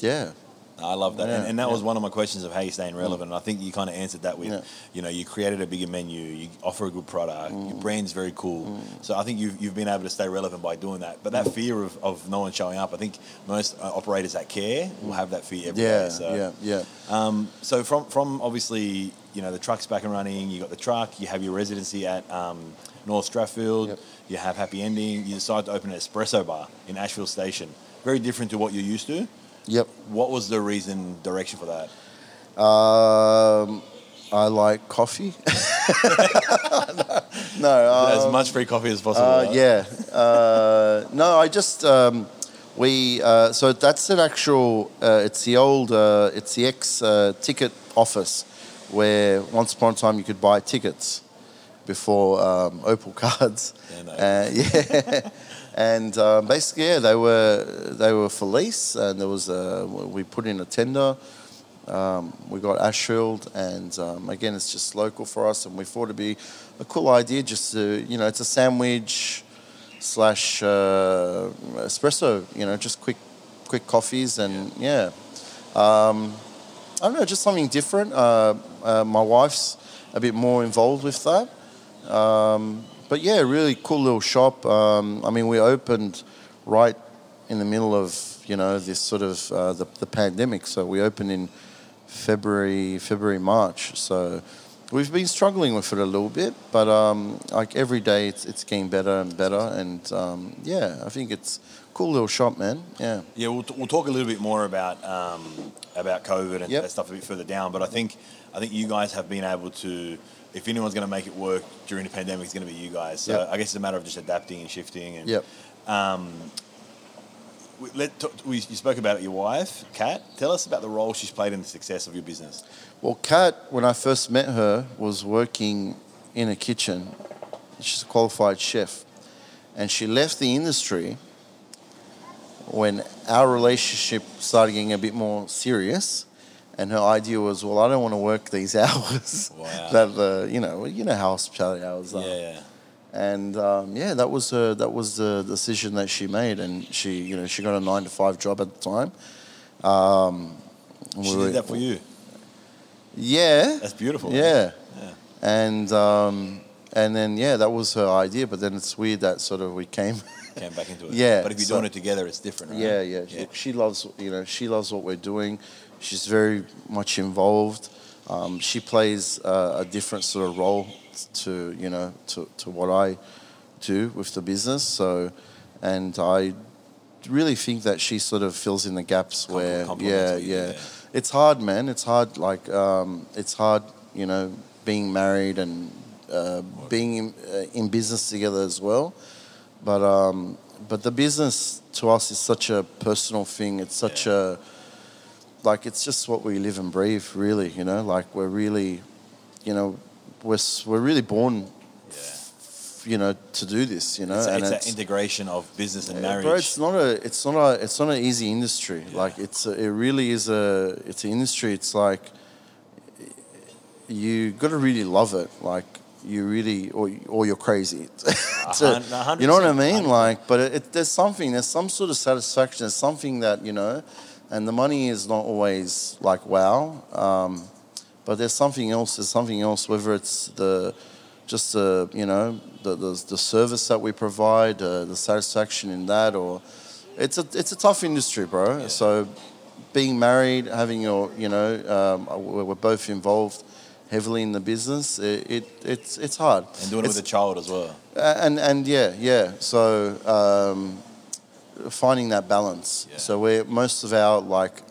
yeah. I love that, and, Yeah, and that yeah. was one of my questions of how you staying relevant. And I think you kind of answered that with, Yeah. you know, you created a bigger menu, you offer a good product, Mm. your brand's very cool. So I think you've, you've been able to stay relevant by doing that. But that fear of, of no one showing up, I think most uh, operators that care will have that fear every day. Yeah, So, yeah, yeah. Um, so from from obviously, you know, the truck's back and running. You got the truck. You have your residency at um, North Strathfield. Yep. You have Happy Ending. You decide to open an espresso bar in Ashfield Station. Very different to what you're used to. Yep. What was the reason, direction for that? Um, I like coffee. [LAUGHS] no, [LAUGHS] as um, much free coffee as possible. Uh, right? yeah. Uh, no, I just um, we uh, so that's an actual. Uh, it's the old. Uh, it's the ex uh, ticket office where once upon a time you could buy tickets before um, Opal [LAUGHS] cards. Yeah, no. Uh, yeah. And um, basically, yeah, they were they were for lease, and there was a we put in a tender. Um, we got Ashfield, and um, again, it's just local for us, and we thought it'd be a cool idea just to, you know, it's a sandwich slash uh, espresso, you know, just quick, quick coffees, and yeah, um, I don't know, just something different. Uh, uh, my wife's a bit more involved with that, um, but yeah, really cool little shop. Um, I mean, we opened right in the middle of you know this sort of uh, the, the pandemic, so we opened in February, February, March. So we've been struggling with it a little bit, but um, like every day it's, it's getting better and better. And um, yeah, I think it's a cool little shop, man. Yeah. Yeah, we'll, t- we'll talk a little bit more about um, about COVID and Yep. that stuff a bit further down. But I think I think you guys have been able to. If anyone's going to make it work during the pandemic, it's going to be you guys. So Yep. I guess it's a matter of just adapting and shifting. And Yep. um, we, let, t- we, you spoke about it, your wife, Kat. Tell us about the role she's played in the success of your business. Well, Kat, when I first met her, was working in a kitchen. She's a qualified chef. And she left the industry when our relationship started getting a bit more serious. And her idea was, well, I don't want to work these [LAUGHS] hours. Wow. that the you know you know how hospitality hours are. Yeah, yeah. And um, yeah, that was her, that was the decision that she made, and she you know she got a nine to five job at the time. Um, She we were- did that for you. Yeah, That's beautiful. yeah, Yeah. and um, and then yeah, that was her idea. But then it's weird that sort of we came. [LAUGHS] Came back into it. Yeah, But if you're so- doing it together, it's different, right? yeah, yeah, She, she loves you know she loves what we're doing. She's very much involved. Um, she plays uh, a different sort of role to you know to, to what I do with the business. So, and I really think that she sort of fills in the gaps where yeah, you yeah, yeah. it's hard, man. It's hard. Like um, it's hard, you know, being married and uh, being in, uh, in business together as well. But um, but the business to us is such a personal thing. It's such a like it's just what we live and breathe, really. You know, like we're really, you know, we're we're really born, Yeah. you know, to do this. You know, It's, and it's it's integration of business and yeah, marriage. Bro, it's not a, it's not a, it's not an easy industry. Yeah. Like it's, a, it really is a, it's an industry. It's like you got to really love it. Like you really, or or you're crazy. [LAUGHS] To- hun- a hundred you know what I mean? Like, but it, it, there's something, there's some sort of satisfaction. There's something that you know, and the money is not always like wow. Um, but there's something else. There's something else. Whether it's the just the you know the the, the service that we provide, uh, the satisfaction in that, or it's a it's a tough industry, bro. So being married, having your you know um, we're both involved heavily in the business. It, it it's it's hard. and doing it with a child as well. and and yeah, yeah. So um, finding that balance. Yeah. So we're most of our like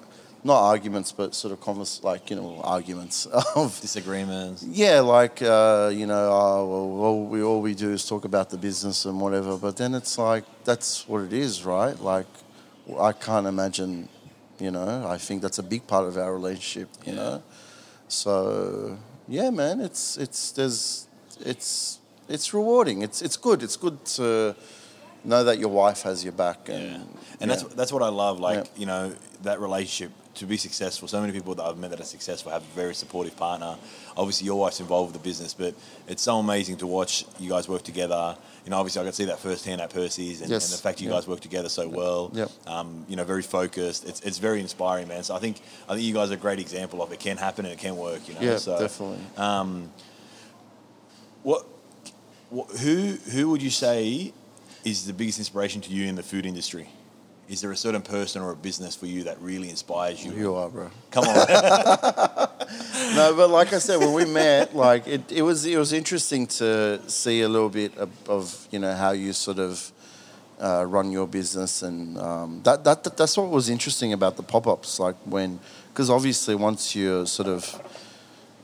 not arguments, but sort of convers like you know arguments [LAUGHS] of Disagreements. yeah, like uh, you know, uh, well, all we all we do is talk about the business and whatever. But then it's like that's what it is, right? Like I can't imagine, you know. I think that's a big part of our relationship, you Yeah. know. So yeah, man, it's it's there's it's it's rewarding. It's it's good. It's good to know that your wife has your back. And, Yeah. And that's yeah. that's what I love. Like Yeah. you know that relationship to be successful. So many people that I've met that are successful have a very supportive partner. Obviously, your wife's involved with the business, but it's so amazing to watch you guys work together. You know, obviously, I could see that firsthand at Percy's, and, Yes. and the fact you Yeah. guys work together so well. Yep. Um, you know, very focused. It's, it's very inspiring, man. So I think I think you guys are a great example of it can happen and it can work. You know, yeah, so, definitely. Um, what, what, who, who would you say is the biggest inspiration to you in the food industry? Is there a certain person or a business for you that really inspires you? You are, bro. Come on. [LAUGHS] no, but like I said, when we met, like it, it was it was interesting to see a little bit of, of you know how you sort of uh, run your business, and um, that, that that that's what was interesting about the pop ups. Like when, because obviously once you're sort of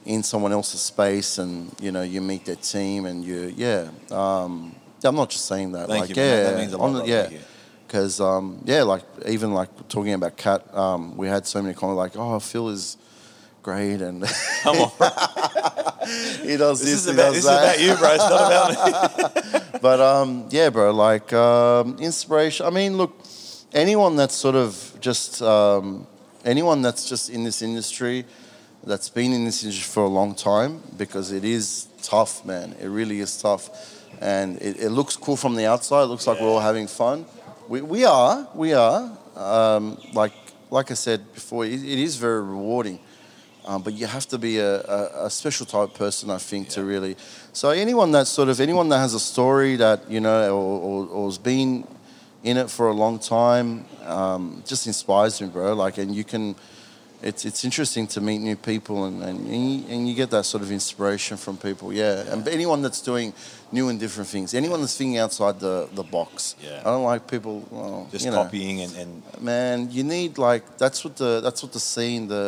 in someone else's space, and you know you meet their team, and you yeah, um, I'm not just saying that. Thank like you, man. yeah, That means a lot, on yeah. Because um, yeah, like even like talking about Kat, um, we had so many comments like, "Oh, Phil is great," and [LAUGHS] Come on. [LAUGHS] he does This this, is he about does this is that. about you, bro. It's not about me. [LAUGHS] But um, yeah, bro, like um, inspiration. I mean, look, anyone that's sort of just um, anyone that's just in this industry, that's been in this industry for a long time, because it is tough, man. It really is tough, and it, it looks cool from the outside. It looks like we're all having fun. We, we are, we are. Um, like like I said before, it, it is very rewarding. Um, but you have to be a, a, a special type person, I think, to really. So anyone that sort of anyone that has a story that you know or, or, or has been in it for a long time um, just inspires me, bro. Like, and you can. It's it's interesting to meet new people and and, and, you, and you get that sort of inspiration from people, yeah. And anyone that's doing new and different things, anyone that's thinking outside the, the box. Yeah. I don't like people. Well, Just you know copying and, and man you need like that's what the that's what the scene the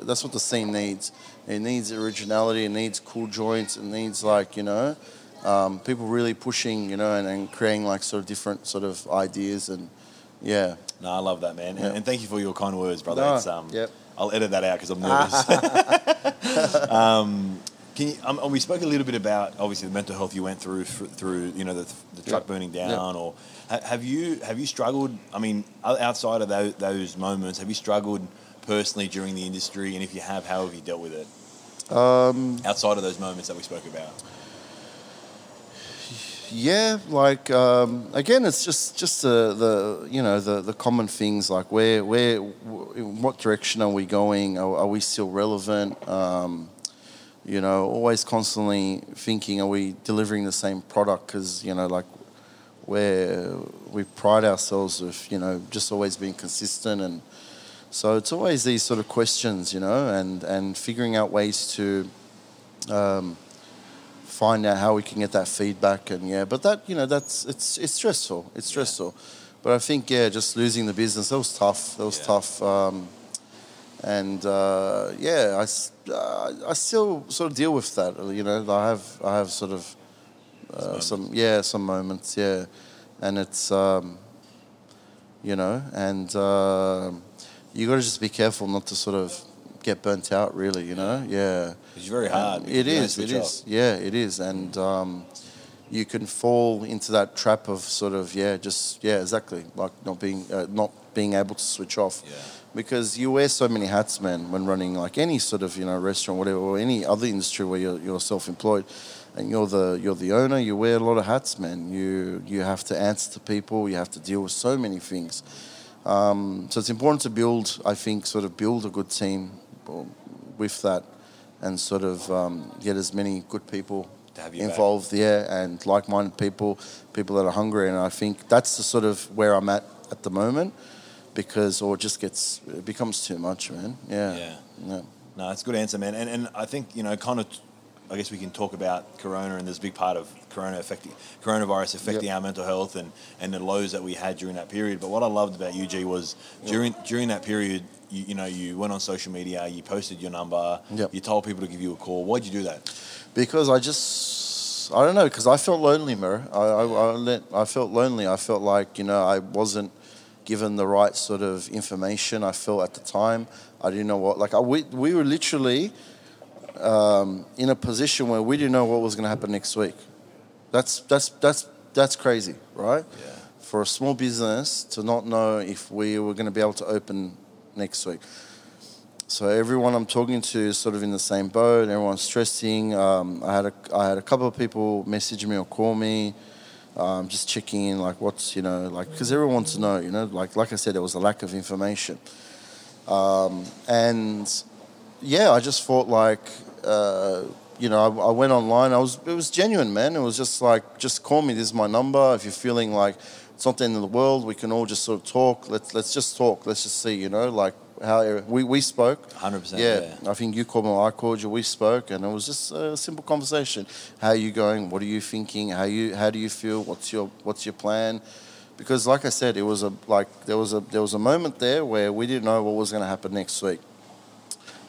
uh, that's what the scene needs it needs originality it needs cool joints it needs like you know um, people really pushing you know and, and creating like sort of different sort of ideas and Yeah. No, I love that, man. And, and thank you for your kind words, brother. No, It's, um, yep. I'll edit that out because I'm nervous. [LAUGHS] [LAUGHS] um, can you, um, we spoke a little bit about obviously the mental health you went through through you know the, the truck Yep. burning Yep. down, or ha- have you have you struggled? I mean, outside of those, those moments, have you struggled personally during the industry? And if you have, how have you dealt with it? Um, Outside of those moments that we spoke about. Yeah, like um, again, it's just just the, the you know the, the common things like where where what direction are we going? Are, are we still relevant? Um, you know, always constantly thinking, are we delivering the same product? Because you know, like where we pride ourselves with you know just always being consistent and so it's always these sort of questions, you know, and and figuring out ways to. Um, find out how we can get that feedback and yeah but that you know that's it's it's stressful it's stressful. But i think yeah just losing the business that was tough that was Yeah. tough um, and uh, yeah I, uh, I still sort of deal with that you know i have i have sort of uh, some yeah some moments yeah. And it's um, you know and uh, you got to just be careful not to sort of get burnt out really you know? Yeah It's very hard. It is. It is. It you don't is. It switch is. Yeah, it is, and um, you can fall into that trap of sort of yeah, just yeah, exactly, like not being uh, not being able to switch off. Yeah. Because you wear so many hats, man, when running like any sort of you know restaurant, whatever, or any other industry where you're, you're self-employed, and you're the you're the owner. You wear a lot of hats, man. You you have to answer to people. You have to deal with so many things. Um, so it's important to build, I think, sort of build a good team with that, and sort of um, get as many good people To have you back. involved there and like-minded people, people that are hungry. And I think that's the sort of where I'm at at the moment, because or it just gets it becomes too much, man. Yeah. Yeah. yeah. No, that's a good answer, man. And and I think you know, kind of, I guess we can talk about Corona, and there's a big part of Corona affecting coronavirus affecting Yep. our mental health and and the lows that we had during that period. But what I loved about UG was during during that period, you, you know, you went on social media, you posted your number, Yep. you told people to give you a call. Why'd you do that? because I just I don't know because I felt lonely, Mirror. I I, I, let, I felt lonely. I felt like you know I wasn't given the right sort of information. I felt at the time I didn't know what like I, we we were literally um, in a position where we didn't know what was going to happen next week. That's that's that's that's crazy, right? Yeah. For a small business to not know if we were going to be able to open next week. So everyone I'm talking to is sort of in the same boat. Everyone's stressing. Um, I had a I had a couple of people message me or call me, um, just checking in, like what's you know like because everyone wants to know. You know, like like I said, there was a lack of information, um, and yeah, I just thought like. Uh, you know, I, I went online. I was, it was genuine, man. It was just like, just call me. This is my number. If you're feeling like it's not the end of the world, we can all just sort of talk. Let's let's just talk. Let's just see. You know, like how we we spoke. 100%, Yeah, yeah. I think you called me. I called you. We spoke, and it was just a simple conversation. How are you going? What are you thinking? How you how do you feel? What's your what's your plan? Because, like I said, it was a like there was a there was a moment there where we didn't know what was going to happen next week.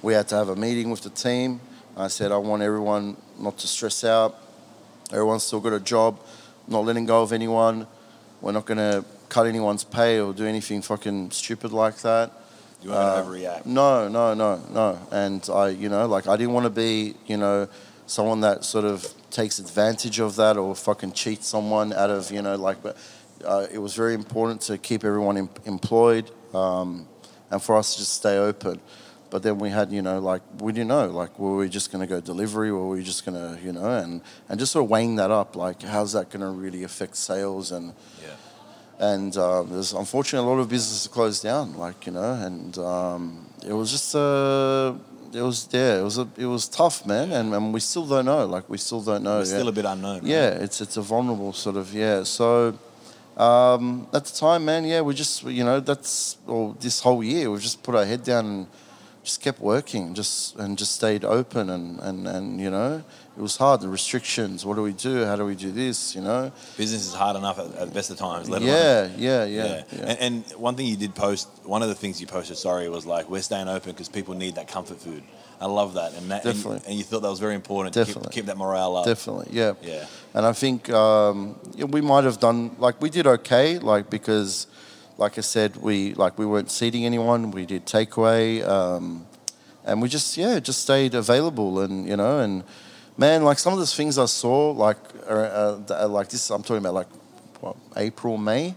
We had to have a meeting with the team. I said I want everyone not to stress out. Everyone's still got a job. Not letting go of anyone. We're not going to cut anyone's pay or do anything fucking stupid like that. You weren't Uh, going to overreact. No, no, no, no. And I, you know, like I didn't want to be, you know, someone that sort of takes advantage of that or fucking cheats someone out of, you know, like. But uh, it was very important to keep everyone em- employed um, and for us to just stay open. But then we had, you know, like we didn't know, like were we just going to go delivery, or were we just going to, you know, and and just sort of weighing that up, like how's that going to really affect sales and Yeah. and um, there's unfortunately a lot of businesses closed down, like you know, and um, it was just uh, it was yeah, it was a, it was tough, man, and, and we still don't know, like we still don't know. It's yeah. still a bit unknown. right? Yeah, it's it's a vulnerable sort of yeah. So um, at the time, man, yeah, we just you know that's well this whole year we've just put our head down and just kept working, just and just stayed open and and and you know it was hard. The restrictions. What do we do? How do we do this? You know. Business is hard enough at, at the best of times. Let alone Yeah, yeah, yeah, yeah. And, and one thing you did post, one of the things you posted, sorry, was like, we're staying open because people need that comfort food. I love that. And, that, Definitely. and you thought that was very important to keep, Definitely. keep that morale up. Definitely, yeah. Yeah. And I think um, we might have done like we did okay, like because, like I said, we like we weren't seating anyone. We did takeaway, um, and we just yeah just stayed available, and you know, and man, like some of those things I saw, like uh, uh, like this, I'm talking about like what April, May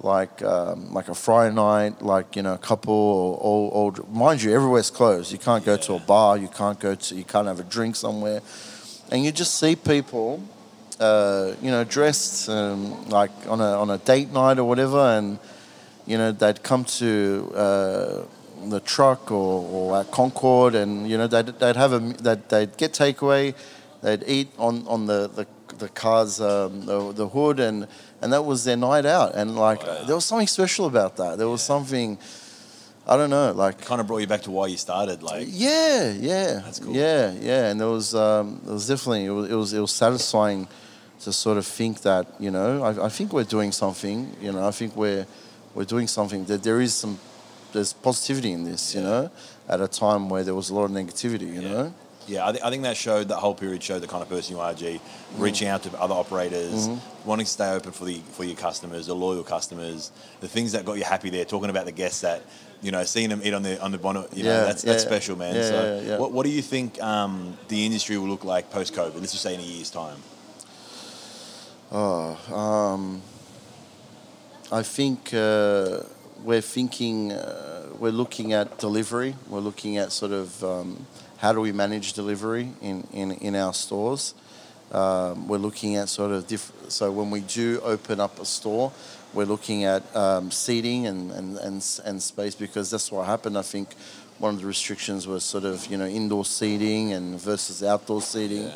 like um, like a Friday night, like you know, a couple or, or, or mind you, everywhere's closed. You can't go yeah. to a bar, you can't go to, you can't have a drink somewhere, and you just see people, uh, you know, dressed um, like on a on a date night or whatever, and you know they'd come to uh, the truck or, or at Concord, and you know they'd, they'd have a they'd, they'd get takeaway, they'd eat on on the the, the car's um, the, the hood and and that was their night out. And like, wow. there was something special about that. There was something, I don't know, like it kind of brought you back to why you started. Like, yeah, yeah, that's cool. Yeah, yeah, and there was, um, there was definitely, it was, it was, it was satisfying to sort of think that, you know, I, I think we're doing something. You know, I think we're, we're doing something. That there is some, there's positivity in this. You know, at a time where there was a lot of negativity. You yeah. know. Yeah, I, th- I, think that showed that whole period showed the kind of person you are, Gee. Reaching out to other operators, mm-hmm. wanting to stay open for the for your customers, the loyal customers, the things that got you happy there. Talking about the guests that you know, seeing them eat on the on the bonnet, you yeah, know, that's yeah, that's special, man. Yeah, so, what what do you think um, the industry will look like post COVID? Let's just say in a year's time. Oh, um, I think uh, we're thinking, uh, we're looking at delivery. We're looking at sort of. Um, how do we manage delivery in, in, in our stores. Um, we're looking at sort of different, so when we do open up a store, we're looking at um, seating and, and, and, and space because that's what happened. I think one of the restrictions was sort of, you know, indoor seating and versus outdoor seating.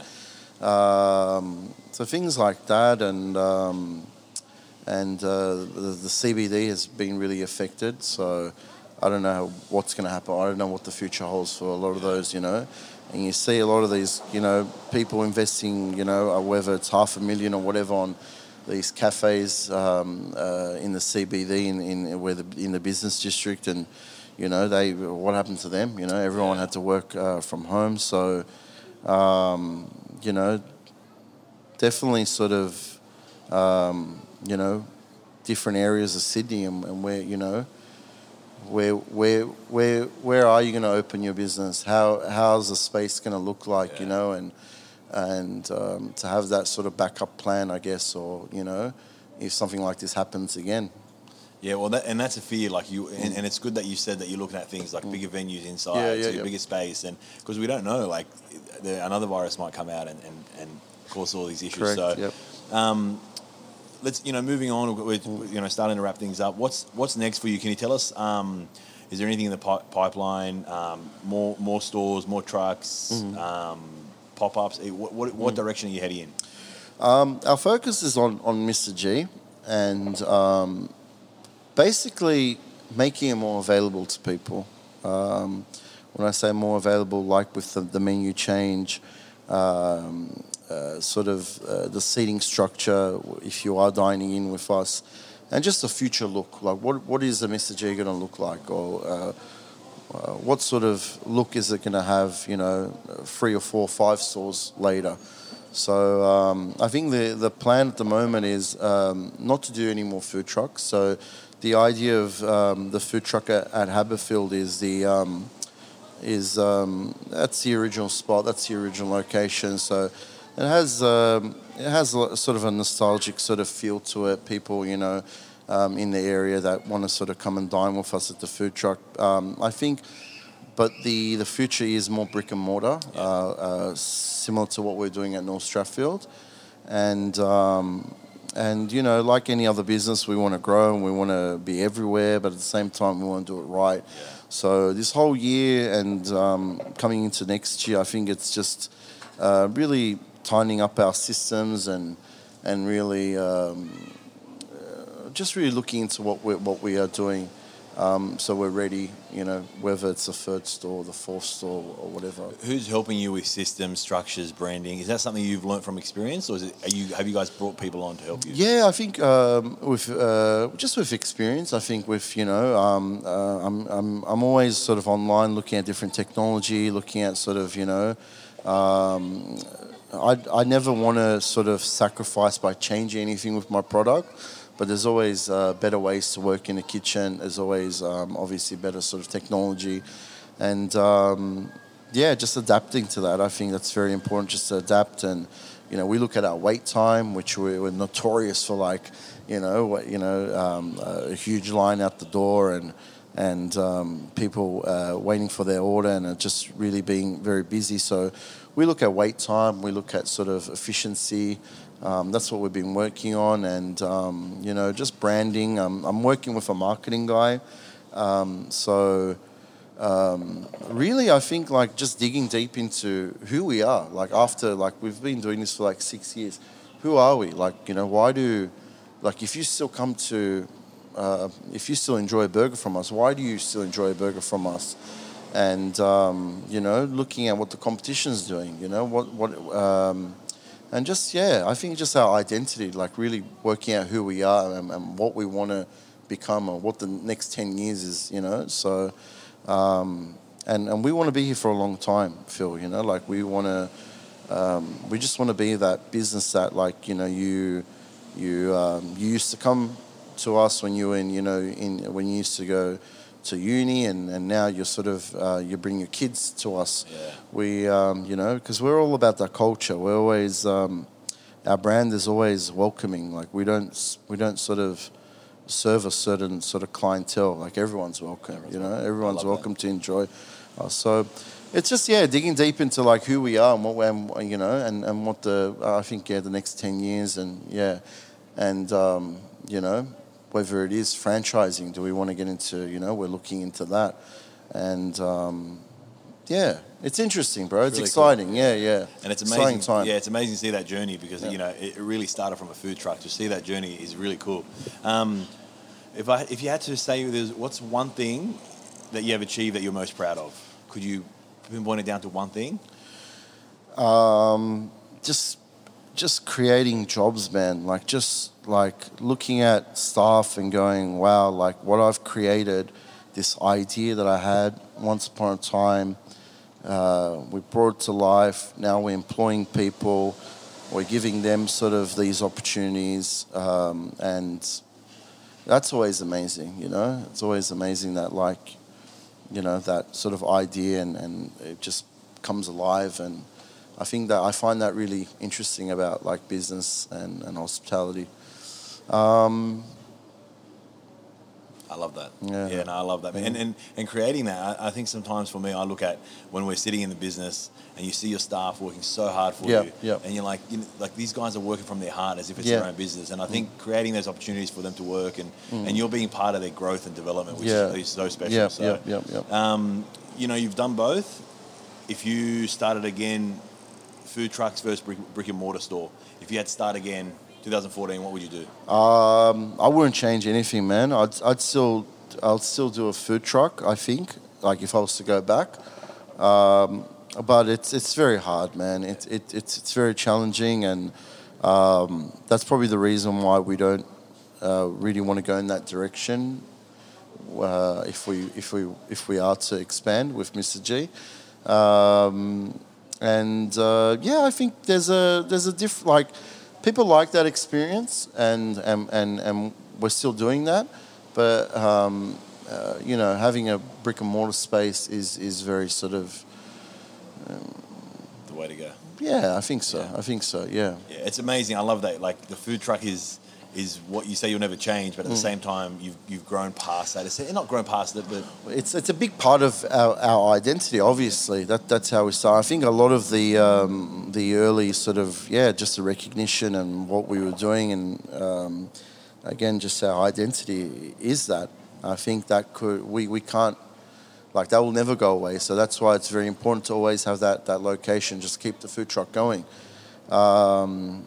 Yeah. Um, so things like that and, um, and uh, the, the CBD has been really affected. So I don't know what's going to happen. I don't know what the future holds for a lot of those, you know. And you see a lot of these, you know, people investing, you know, uh, whether it's half a million or whatever on these cafes um, uh, in the CBD in, in where the, in the business district, and you know, they what happened to them? You know, everyone had to work uh, from home, so um, you know, definitely sort of, um, you know, different areas of Sydney and, and where you know where where where where are you going to open your business? How how's the space going to look like? Yeah. You know, and and um, to have that sort of backup plan, I guess, or you know, if something like this happens again. Yeah, well, that, and that's a fear. Like you, and, and, it's good that you said that you're looking at things like mm. bigger venues inside, yeah, yeah, so yeah. bigger space, and because we don't know, like the, another virus might come out and, and, and cause all these issues. Correct, so, yep. um, let's you know moving on. We're you know starting to wrap things up. What's what's next for you? Can you tell us? Um, is there anything in the pi- pipeline? Um, more more stores, more trucks, mm-hmm. um, pop ups. Eh, what what, what mm-hmm. direction are you heading in? Um, our focus is on on Mr. Gee, and um, basically making it more available to people. Um, when I say more available, like with the, the menu change. Um, uh, sort of uh, the seating structure if you are dining in with us, and just a future look. Like, what what is the. G going to look like, or uh, uh, what sort of look is it going to have? You know, three or four, five stores later. So um, I think the the plan at the moment is um, not to do any more food trucks. So the idea of um, the food truck at, at Haberfield is the um, is um, that's the original spot, that's the original location. So it has um, it has a, sort of a nostalgic sort of feel to it. People, you know, um, in the area that want to sort of come and dine with us at the food truck. Um, I think, but the the future is more brick and mortar, yeah. uh, uh, similar to what we're doing at North Strathfield, and. Um, and you know, like any other business, we want to grow and we want to be everywhere, but at the same time, we want to do it right. Yeah. So this whole year and um, coming into next year, I think it's just uh, really tightening up our systems and and really um, uh, just really looking into what we what we are doing. Um, so we're ready, you know, whether it's the third store, the fourth store, or whatever. Who's helping you with systems, structures, branding? Is that something you've learned from experience, or is it, are you have you guys brought people on to help you? Yeah, I think um, with uh, just with experience. I think with you know, um, uh, I'm, I'm I'm always sort of online looking at different technology, looking at sort of you know. I, I never want to sort of sacrifice by changing anything with my product, but there's always uh, better ways to work in the kitchen. There's always um, obviously better sort of technology, and um, yeah, just adapting to that. I think that's very important. Just to adapt, and you know, we look at our wait time, which we, are notorious for, like you know, you know, um, a huge line out the door and and um, people uh, waiting for their order and just really being very busy. So we look at wait time, we look at sort of efficiency. Um, that's what we've been working on, and um, you know, just branding. Um, I'm working with a marketing guy, um, so um, really, I think like just digging deep into who we are. Like after like we've been doing this for like six years, who are we? Like you know, why do like if you still come to uh, if you still enjoy a burger from us, why do you still enjoy a burger from us? And um, you know, looking at what the competition's doing, you know, what what, um, and just yeah, I think just our identity, like really working out who we are and, and what we want to become, or what the next ten years is, you know. So, um, and and we want to be here for a long time, Phil. You know, like we want to, um, we just want to be that business that, like you know, you you um, you used to come to us when you were in, you know, in when you used to go to uni, and, and now you're sort of uh, you bring your kids to us. Yeah. We, um, you know, because we're all about that culture. We're always um, our brand is always welcoming. Like we don't we don't sort of serve a certain sort of clientele. Like everyone's welcome. Everyone's you know, welcome. Everyone's love that. welcome to enjoy. us. so it's just yeah, digging deep into like who we are and what we're, you know, and, and what the I think yeah, the next ten years and yeah, and um, you know, whether it is franchising, do we want to get into? You know, we're looking into that, and um, yeah, it's interesting, bro. It's, really cool. exciting. Yeah, yeah. And it's Exciting amazing. time. Yeah, it's amazing to see that journey because Yeah. you know it it really started from a food truck. To see that journey is really cool. Um, if I if you had to say what's one thing that you have achieved that you're most proud of, could you pinpoint it down to one thing? um, just just creating jobs, man. Like just like looking at staff and going, wow, like what I've created, this idea that I had once upon a time. Uh, we brought to life. Now we're employing people. We're giving them sort of these opportunities, um, and that's always amazing. You know, it's always amazing that like, you know, that sort of idea and, and it just comes alive and I think that I find that really interesting about like business and, and hospitality. Um, I love that. Yeah. yeah no, I love that. man. And, and and creating that, I, I think sometimes for me, I look at when we're sitting in the business and you see your staff working so hard for Yeah, you, yeah. and you're like, you know, like these guys are working from their heart as if it's Yeah. their own business. And I think creating those opportunities for them to work and, and you're being part of their growth and development, which Yeah. is, is so special. yeah, so, yeah, yeah, yeah. Um, you know, you've done both. If you started again, food trucks versus brick, brick and mortar store. If you had to start again, 2014, what would you do? Um, I wouldn't change anything, man. I'd, I'd still, I'd still do a food truck. I think, like if I was to go back, um, but it's it's very hard, man. It, it it's it's very challenging, and um, that's probably the reason why we don't uh, really want to go in that direction. Uh, if we if we if we are to expand with Mr. Gee, um, and uh, yeah, I think there's a there's a diff like people like that experience, and and and, and we're still doing that, but um, uh, you know, having a brick and mortar space is is very sort of The way to go. yeah, I think so. Yeah. I think so. Yeah. Yeah, it's amazing. I love that. Like the food truck is is what you say you'll never change, but at the Mm. same time you've you've grown past that. It's not grown past it, but It's it's a big part of our, our identity. Obviously, that that's how we start. I think a lot of the um, the early sort of yeah, just the recognition and what we were doing, and um, again, just our identity is that. I think that could we, we can't like that will never go away. So that's why it's very important to always have that that location. Just keep the food truck going. Um,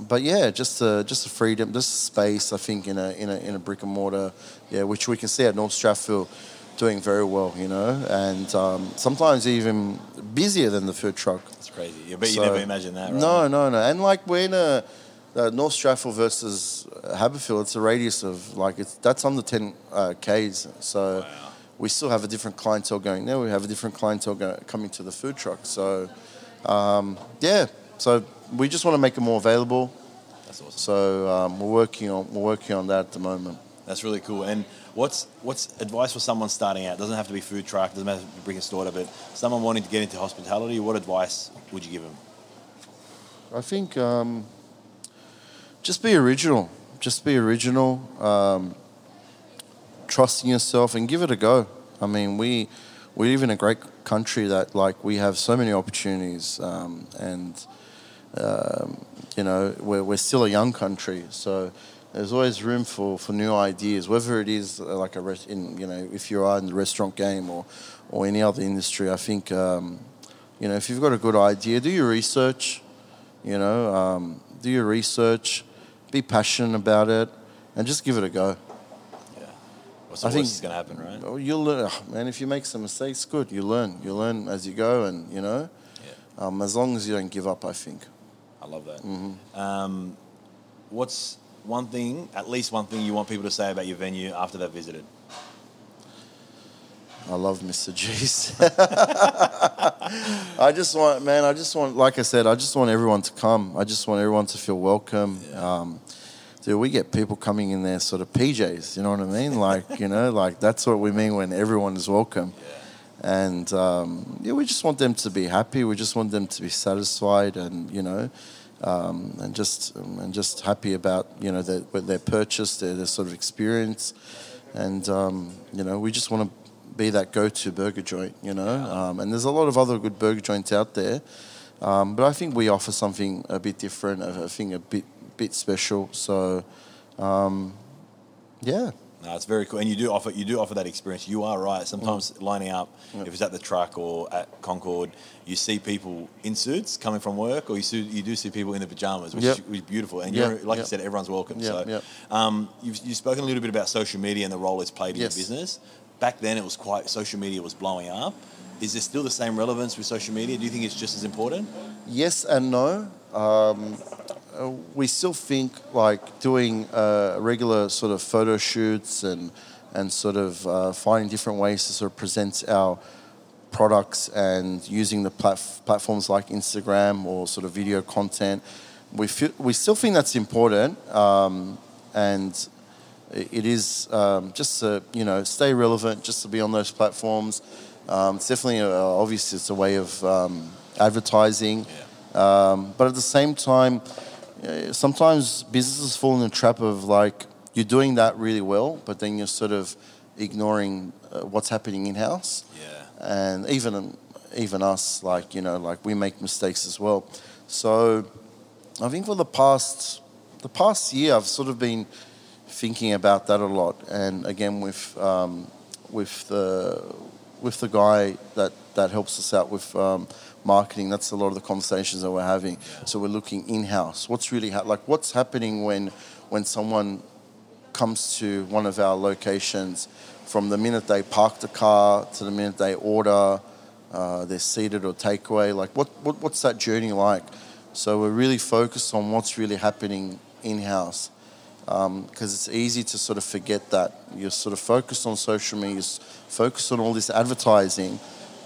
but yeah, just a, just a freedom, just space. I think in a in a in a brick and mortar, yeah, which we can see at North Strathfield doing very well, you know, and um, sometimes even busier than the food truck. it's crazy. I bet you never imagine that, right? No, no, no. And like we're in a uh, North Strathfield versus Haberfield, it's a radius of like it's that's under ten uh, k's. So Wow. we still have a different clientele going there. We have a different clientele go, coming to the food truck. So um, yeah, so we just want to make it more available. That's awesome. So um, we're working on we're working on that at the moment. That's really cool. And what's what's advice for someone starting out? It Doesn't have to be food truck. Doesn't have to bring a store to, but someone wanting to get into hospitality. What advice would you give them? I think um, just be original. Just be original. Um, trust in yourself and give it a go. I mean, we we live in a great country that like we have so many opportunities, um, and um, you know we're we're still a young country, so there's always room for, for new ideas, whether it is uh, like a res- in you know if you are in the restaurant game or or any other industry. I think um, you know if you've got a good idea, do your research. You know, um, do your research, be passionate about it, and just give it a go. Yeah. What's the I think- is going to happen, right? Oh, You'll learn, oh, man. If you make some mistakes, good. You learn. You learn as you go, and you know, Yeah. um, as long as you don't give up, I think. I love that. Mm-hmm. Um, what's one thing, at least one thing, you want people to say about your venue after they've visited? I love Mr. Gee's. [LAUGHS] I just want, man. I just want, like I said, I just want everyone to come. I just want everyone to feel welcome. Um, dude, we get people coming in there sort of PJs. You know what I mean? Like, you know, like that's what we mean when everyone is welcome. And um, yeah, we just want them to be happy. We just want them to be satisfied, and you know, um, and just and just happy about you know their their purchase, their, their sort of experience, and um, you know, we just want to be that go-to burger joint. You know, um, and there's a lot of other good burger joints out there, um, but I think we offer something a bit different. I I think a bit bit special. So, um, yeah. No, it's very cool, and you do offer you do offer that experience. You are right. Sometimes lining up, if it's at the truck or at Concord, you see people in suits coming from work, or you see, you do see people in the pajamas, which, Yep. is, beautiful. And Yep, you're, like you yep. said, everyone's welcome. Yep, so, yep. Um, you've, you've spoken a little bit about social media and the role it's played in Yes. your business. Back then, it was quite social media was blowing up. Is there still the same relevance with social media? Do you think it's just as important? Yes and no. Um, uh, we still think like doing uh, regular sort of photo shoots and and sort of uh, finding different ways to sort of present our products and using the plat- platforms like Instagram or sort of video content. We feel, we still think that's important, um, and it is um, just to you know stay relevant, just to be on those platforms. Um, it's definitely uh, obviously it's a way of um, advertising, um, but at the same time, sometimes businesses fall in the trap of like you're doing that really well, but then you're sort of ignoring uh, what's happening in house Yeah. and even even us like you know like we make mistakes as well. So i think for the past the past year i've sort of been thinking about that a lot. And again with um, with the with the guy that that helps us out with um, marketing that's a lot of the conversations that we're having so we're looking in-house what's really ha- like what's happening when when someone comes to one of our locations from the minute they park the car to the minute they order, uh, they're seated or takeaway. Like, what, what what's that journey like? So we're really focused on what's really happening in house because it's easy to sort of forget that you're sort of focused on social media, focused on all this advertising,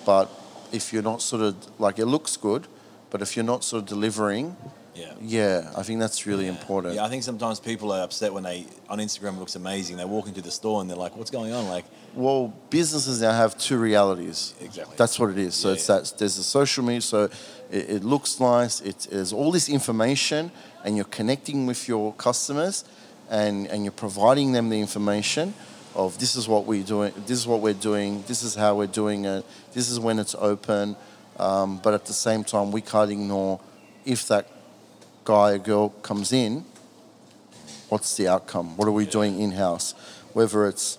but if you're not sort of like it looks good, but if you're not sort of delivering, Yeah. yeah, I think that's really important. Yeah, I think sometimes people are upset when they on Instagram it looks amazing. They walk into the store and they're like, "What's going on?" Like, Well, businesses now have two realities. Exactly. That's what it is. So Yeah, it's yeah. that there's the social media, so it, it looks nice. It, there's all this information, and you're connecting with your customers, and and you're providing them the information of this is what we're doing. This is what we're doing. This is how we're doing it. This is when it's open. Um, but at the same time, we can't ignore if that guy or girl comes in. What's the outcome? What are we doing in house? Whether it's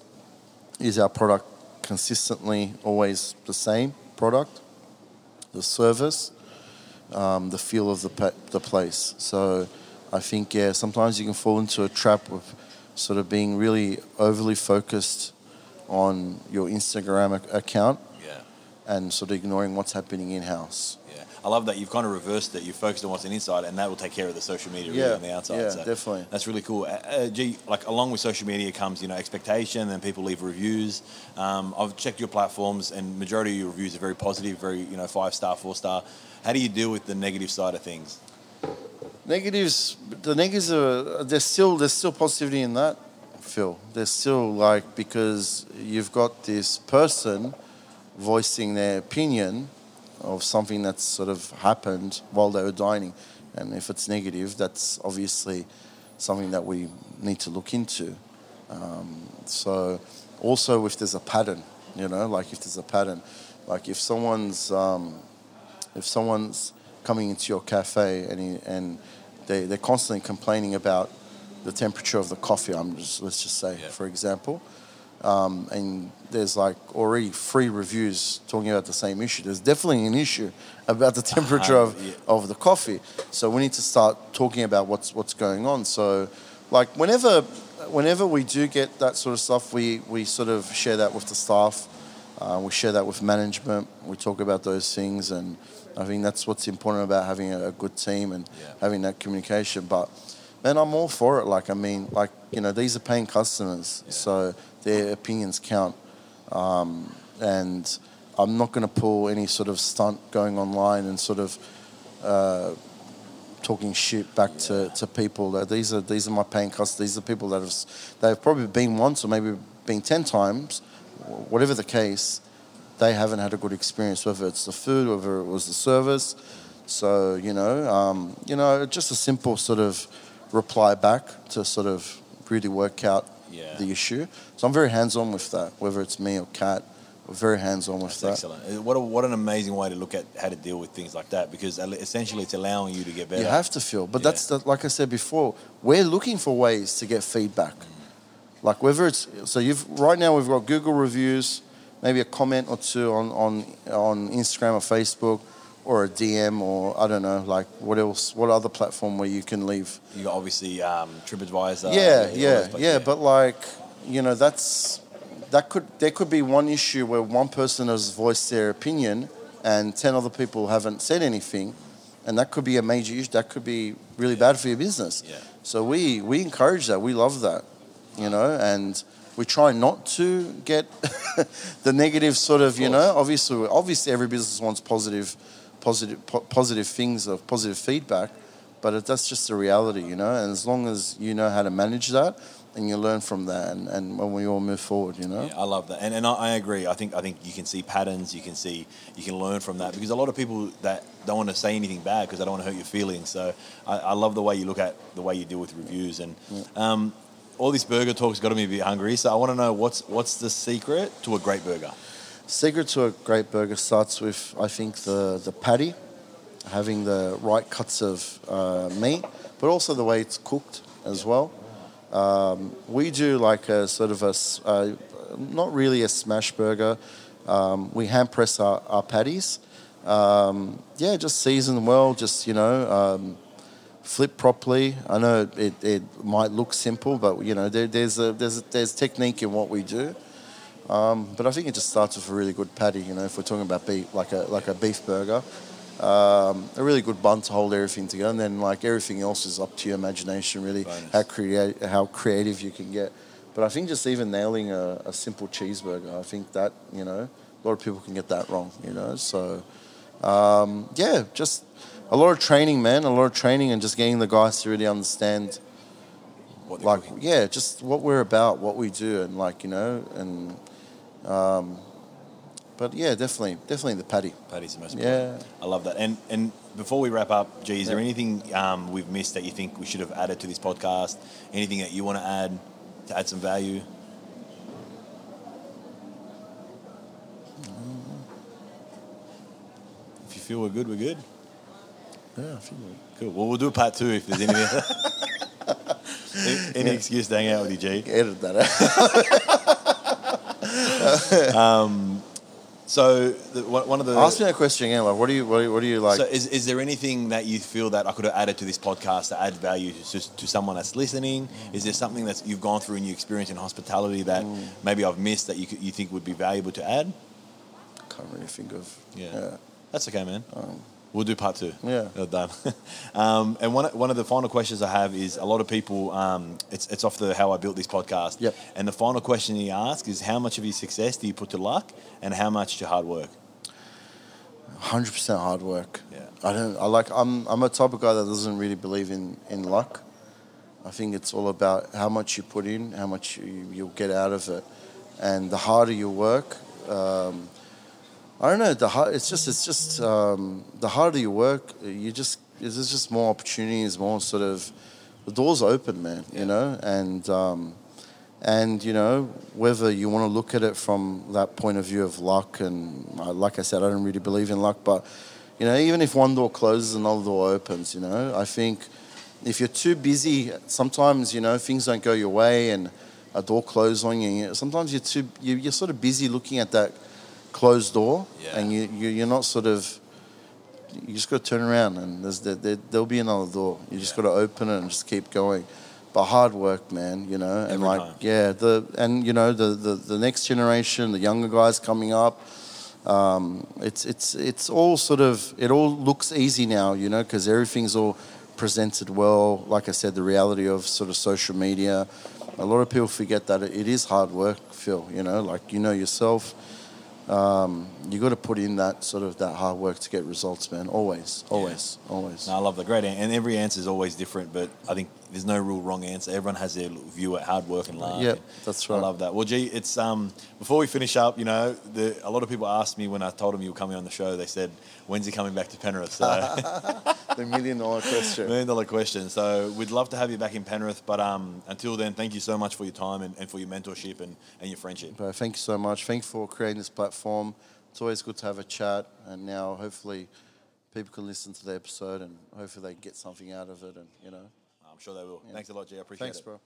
is our product consistently always the same product, the service, um, the feel of the, pa- the place. So I think, yeah, sometimes you can fall into a trap of sort of being really overly focused on your Instagram ac- account yeah, and sort of ignoring what's happening in house. yeah. I love that you've kind of reversed it. You've focused on what's an inside, and that will take care of the social media really on the outside. yeah, so definitely. That's really cool. Uh, Gee, like along with social media comes you know expectation, and people leave reviews. Um, I've checked your platforms, and majority of your reviews are very positive, very you know five star, four star. How do you deal with the negative side of things? Negatives, the negatives are there's still there's still positivity in that, Phil. There's still like because you've got this person voicing their opinion of something that's sort of happened while they were dining, and if it's negative, that's obviously something that we need to look into. Um, so, also if there's a pattern, you know, like if there's a pattern, like if someone's um, if someone's coming into your cafe and and they they're constantly complaining about the temperature of the coffee. I'm just let's just say, Yeah. for example, um, and there's like already three reviews talking about the same issue. There's definitely an issue about the [LAUGHS] temperature Uh, of, yeah. of the coffee. So we need to start talking about what's what's going on. So, like whenever whenever we do get that sort of stuff, we we sort of share that with the staff. Uh, we share that with management. We talk about those things, and I think that's what's important about having a, a good team and Yeah. having that communication. But man, I'm all for it. Like I mean, like you know, these are paying customers, Yeah. so their opinions count. Um, and I'm not going to pull any sort of stunt going online and sort of uh, talking shit back to, to people. That these are these are my paying customers. These are people that have they've probably been once or maybe been ten times, whatever the case. They haven't had a good experience, whether it's the food, whether it was the service. So you know, um, you know, just a simple sort of reply back to sort of really work out Yeah. the issue. So I'm very hands on with that, whether it's me or Kat. We're very hands on with That's that. excellent. Uh, What a, what an amazing way to look at how to deal with things like that because essentially it's allowing you to get better. You have to feel, but Yeah. that's the, like I said before. We're looking for ways to get feedback, like whether it's so you've right now we've got Google reviews, maybe a comment or two on on on Instagram or Facebook, or a DM or I don't know, like what else? What other platform where you can leave? You got obviously um, TripAdvisor. yeah, all yeah, yeah. But like, you know, that's that could there could be one issue where one person has voiced their opinion and ten other people haven't said anything, and that could be a major issue. That could be really bad for your business. Yeah. So we we encourage that. We love that, you know, and we try not to get [LAUGHS] the negative sort of, you know. Obviously, obviously, every business wants positive, positive, po- positive things of positive feedback, but it, that's just the reality, you know. And as long as you know how to manage that, and you learn from that, and, and when we all move forward, you know. Yeah, I love that, and and I, I agree. I think I think you can see patterns. You can see you can learn from that because a lot of people that don't want to say anything bad because they don't want to hurt your feelings. So I, I love the way you look at the way you deal with reviews and. Um, all this burger talk's got me a bit hungry, so I want to know what's what's the secret to a great burger. Secret to a great burger starts with, I think, the, the patty, having the right cuts of uh, meat, but also the way it's cooked as well. Um, we do like a sort of a uh, not really a smash burger. Um, we hand press our, our patties. Um, yeah, just season well, just, you know, um, flip properly. I know it, it might look simple, but, you know, there, there's, a, there's, a, there's technique in what we do. Um, but I think it just starts with a really good patty. You know, if we're talking about beef, like a like a beef burger, um, a really good bun to hold everything together, and then like everything else is up to your imagination, really, Bonus. how create how creative you can get. But I think just even nailing a, a simple cheeseburger, I think that you know a lot of people can get that wrong. You know, so um, yeah, just a lot of training, man, a lot of training, and just getting the guys to really understand What like cooking. yeah just what we're about what we do and like you know and um but yeah definitely definitely the patty. Patty's the most Yeah. important. I love that. And and before we wrap up, Gee, is there anything um, we've missed that you think we should have added to this podcast? Anything that you want to add to add some value? If you feel we're good, we're good. Yeah I feel like- Cool. Well, we'll do a part two if there's any [LAUGHS] any excuse to hang out with you, Gee. edit that out So the, one of the ask me that question again like what do you what do you, what do you like So, is, is there anything that you feel that I could have added to this podcast to add value to, to someone that's listening? Mm. Is there something that you've gone through in your experience in hospitality that Mm. maybe I've missed that you, could, you think would be valuable to add? can't really think of Yeah. yeah That's okay, man. Um, We'll do part two. Yeah. Done. [LAUGHS] um, and one, one of the final questions I have is a lot of people, um, it's, it's off the how I built this podcast. Yep. And the final question he asks is how much of your success do you put to luck and how much to hard work? Hundred percent hard work. Yeah. I don't. I like. I'm. I'm a type of guy that doesn't really believe in in luck. I think it's all about how much you put in, how much you, you'll get out of it, and the harder you work. Um, I don't know. The hard, It's just. It's just. Um, the harder you work, you just. There's just more opportunities, more sort of. The doors open, man. You know, and. Um, and you know whether you want to look at it from that point of view of luck and like i said i don't really believe in luck but you know even if one door closes another door opens you know i think if you're too busy sometimes you know things don't go your way and a door closes on you sometimes you're too you, you're sort of busy looking at that closed door Yeah. and you, you you're not sort of you just got to turn around and there's there, there, there'll be another door. You just got to open it and just keep going. But hard work man you know and Every like time. yeah the and you know the, the the next generation the younger guys coming up um, it's it's it's all sort of it all looks easy now you know because everything's all presented well. Like i said the reality of sort of social media a lot of people forget that it is hard work Phil you know like you know yourself um, you got to put in that sort of that hard work to get results man always always always No, I love that. Great. an- And every answer is always different, but I think there's no real wrong answer. Everyone has their view at hard work and. Yep, and that's I love that. Well, Gee, it's um before we finish up, you know, the, a lot of people asked me when I told them you were coming on the show. They said, "When's he coming back to Penrith?" So [LAUGHS] the million dollar question million dollar question. So we'd love to have you back in Penrith, but um until then, thank you so much for your time and, and for your mentorship and, and your friendship. But thank you so much. Thank you for creating this platform. It's always good to have a chat, and now hopefully people can listen to the episode and hopefully they get something out of it. And you know, sure they will. Thanks a lot, Gee. I appreciate thanks, it. bro.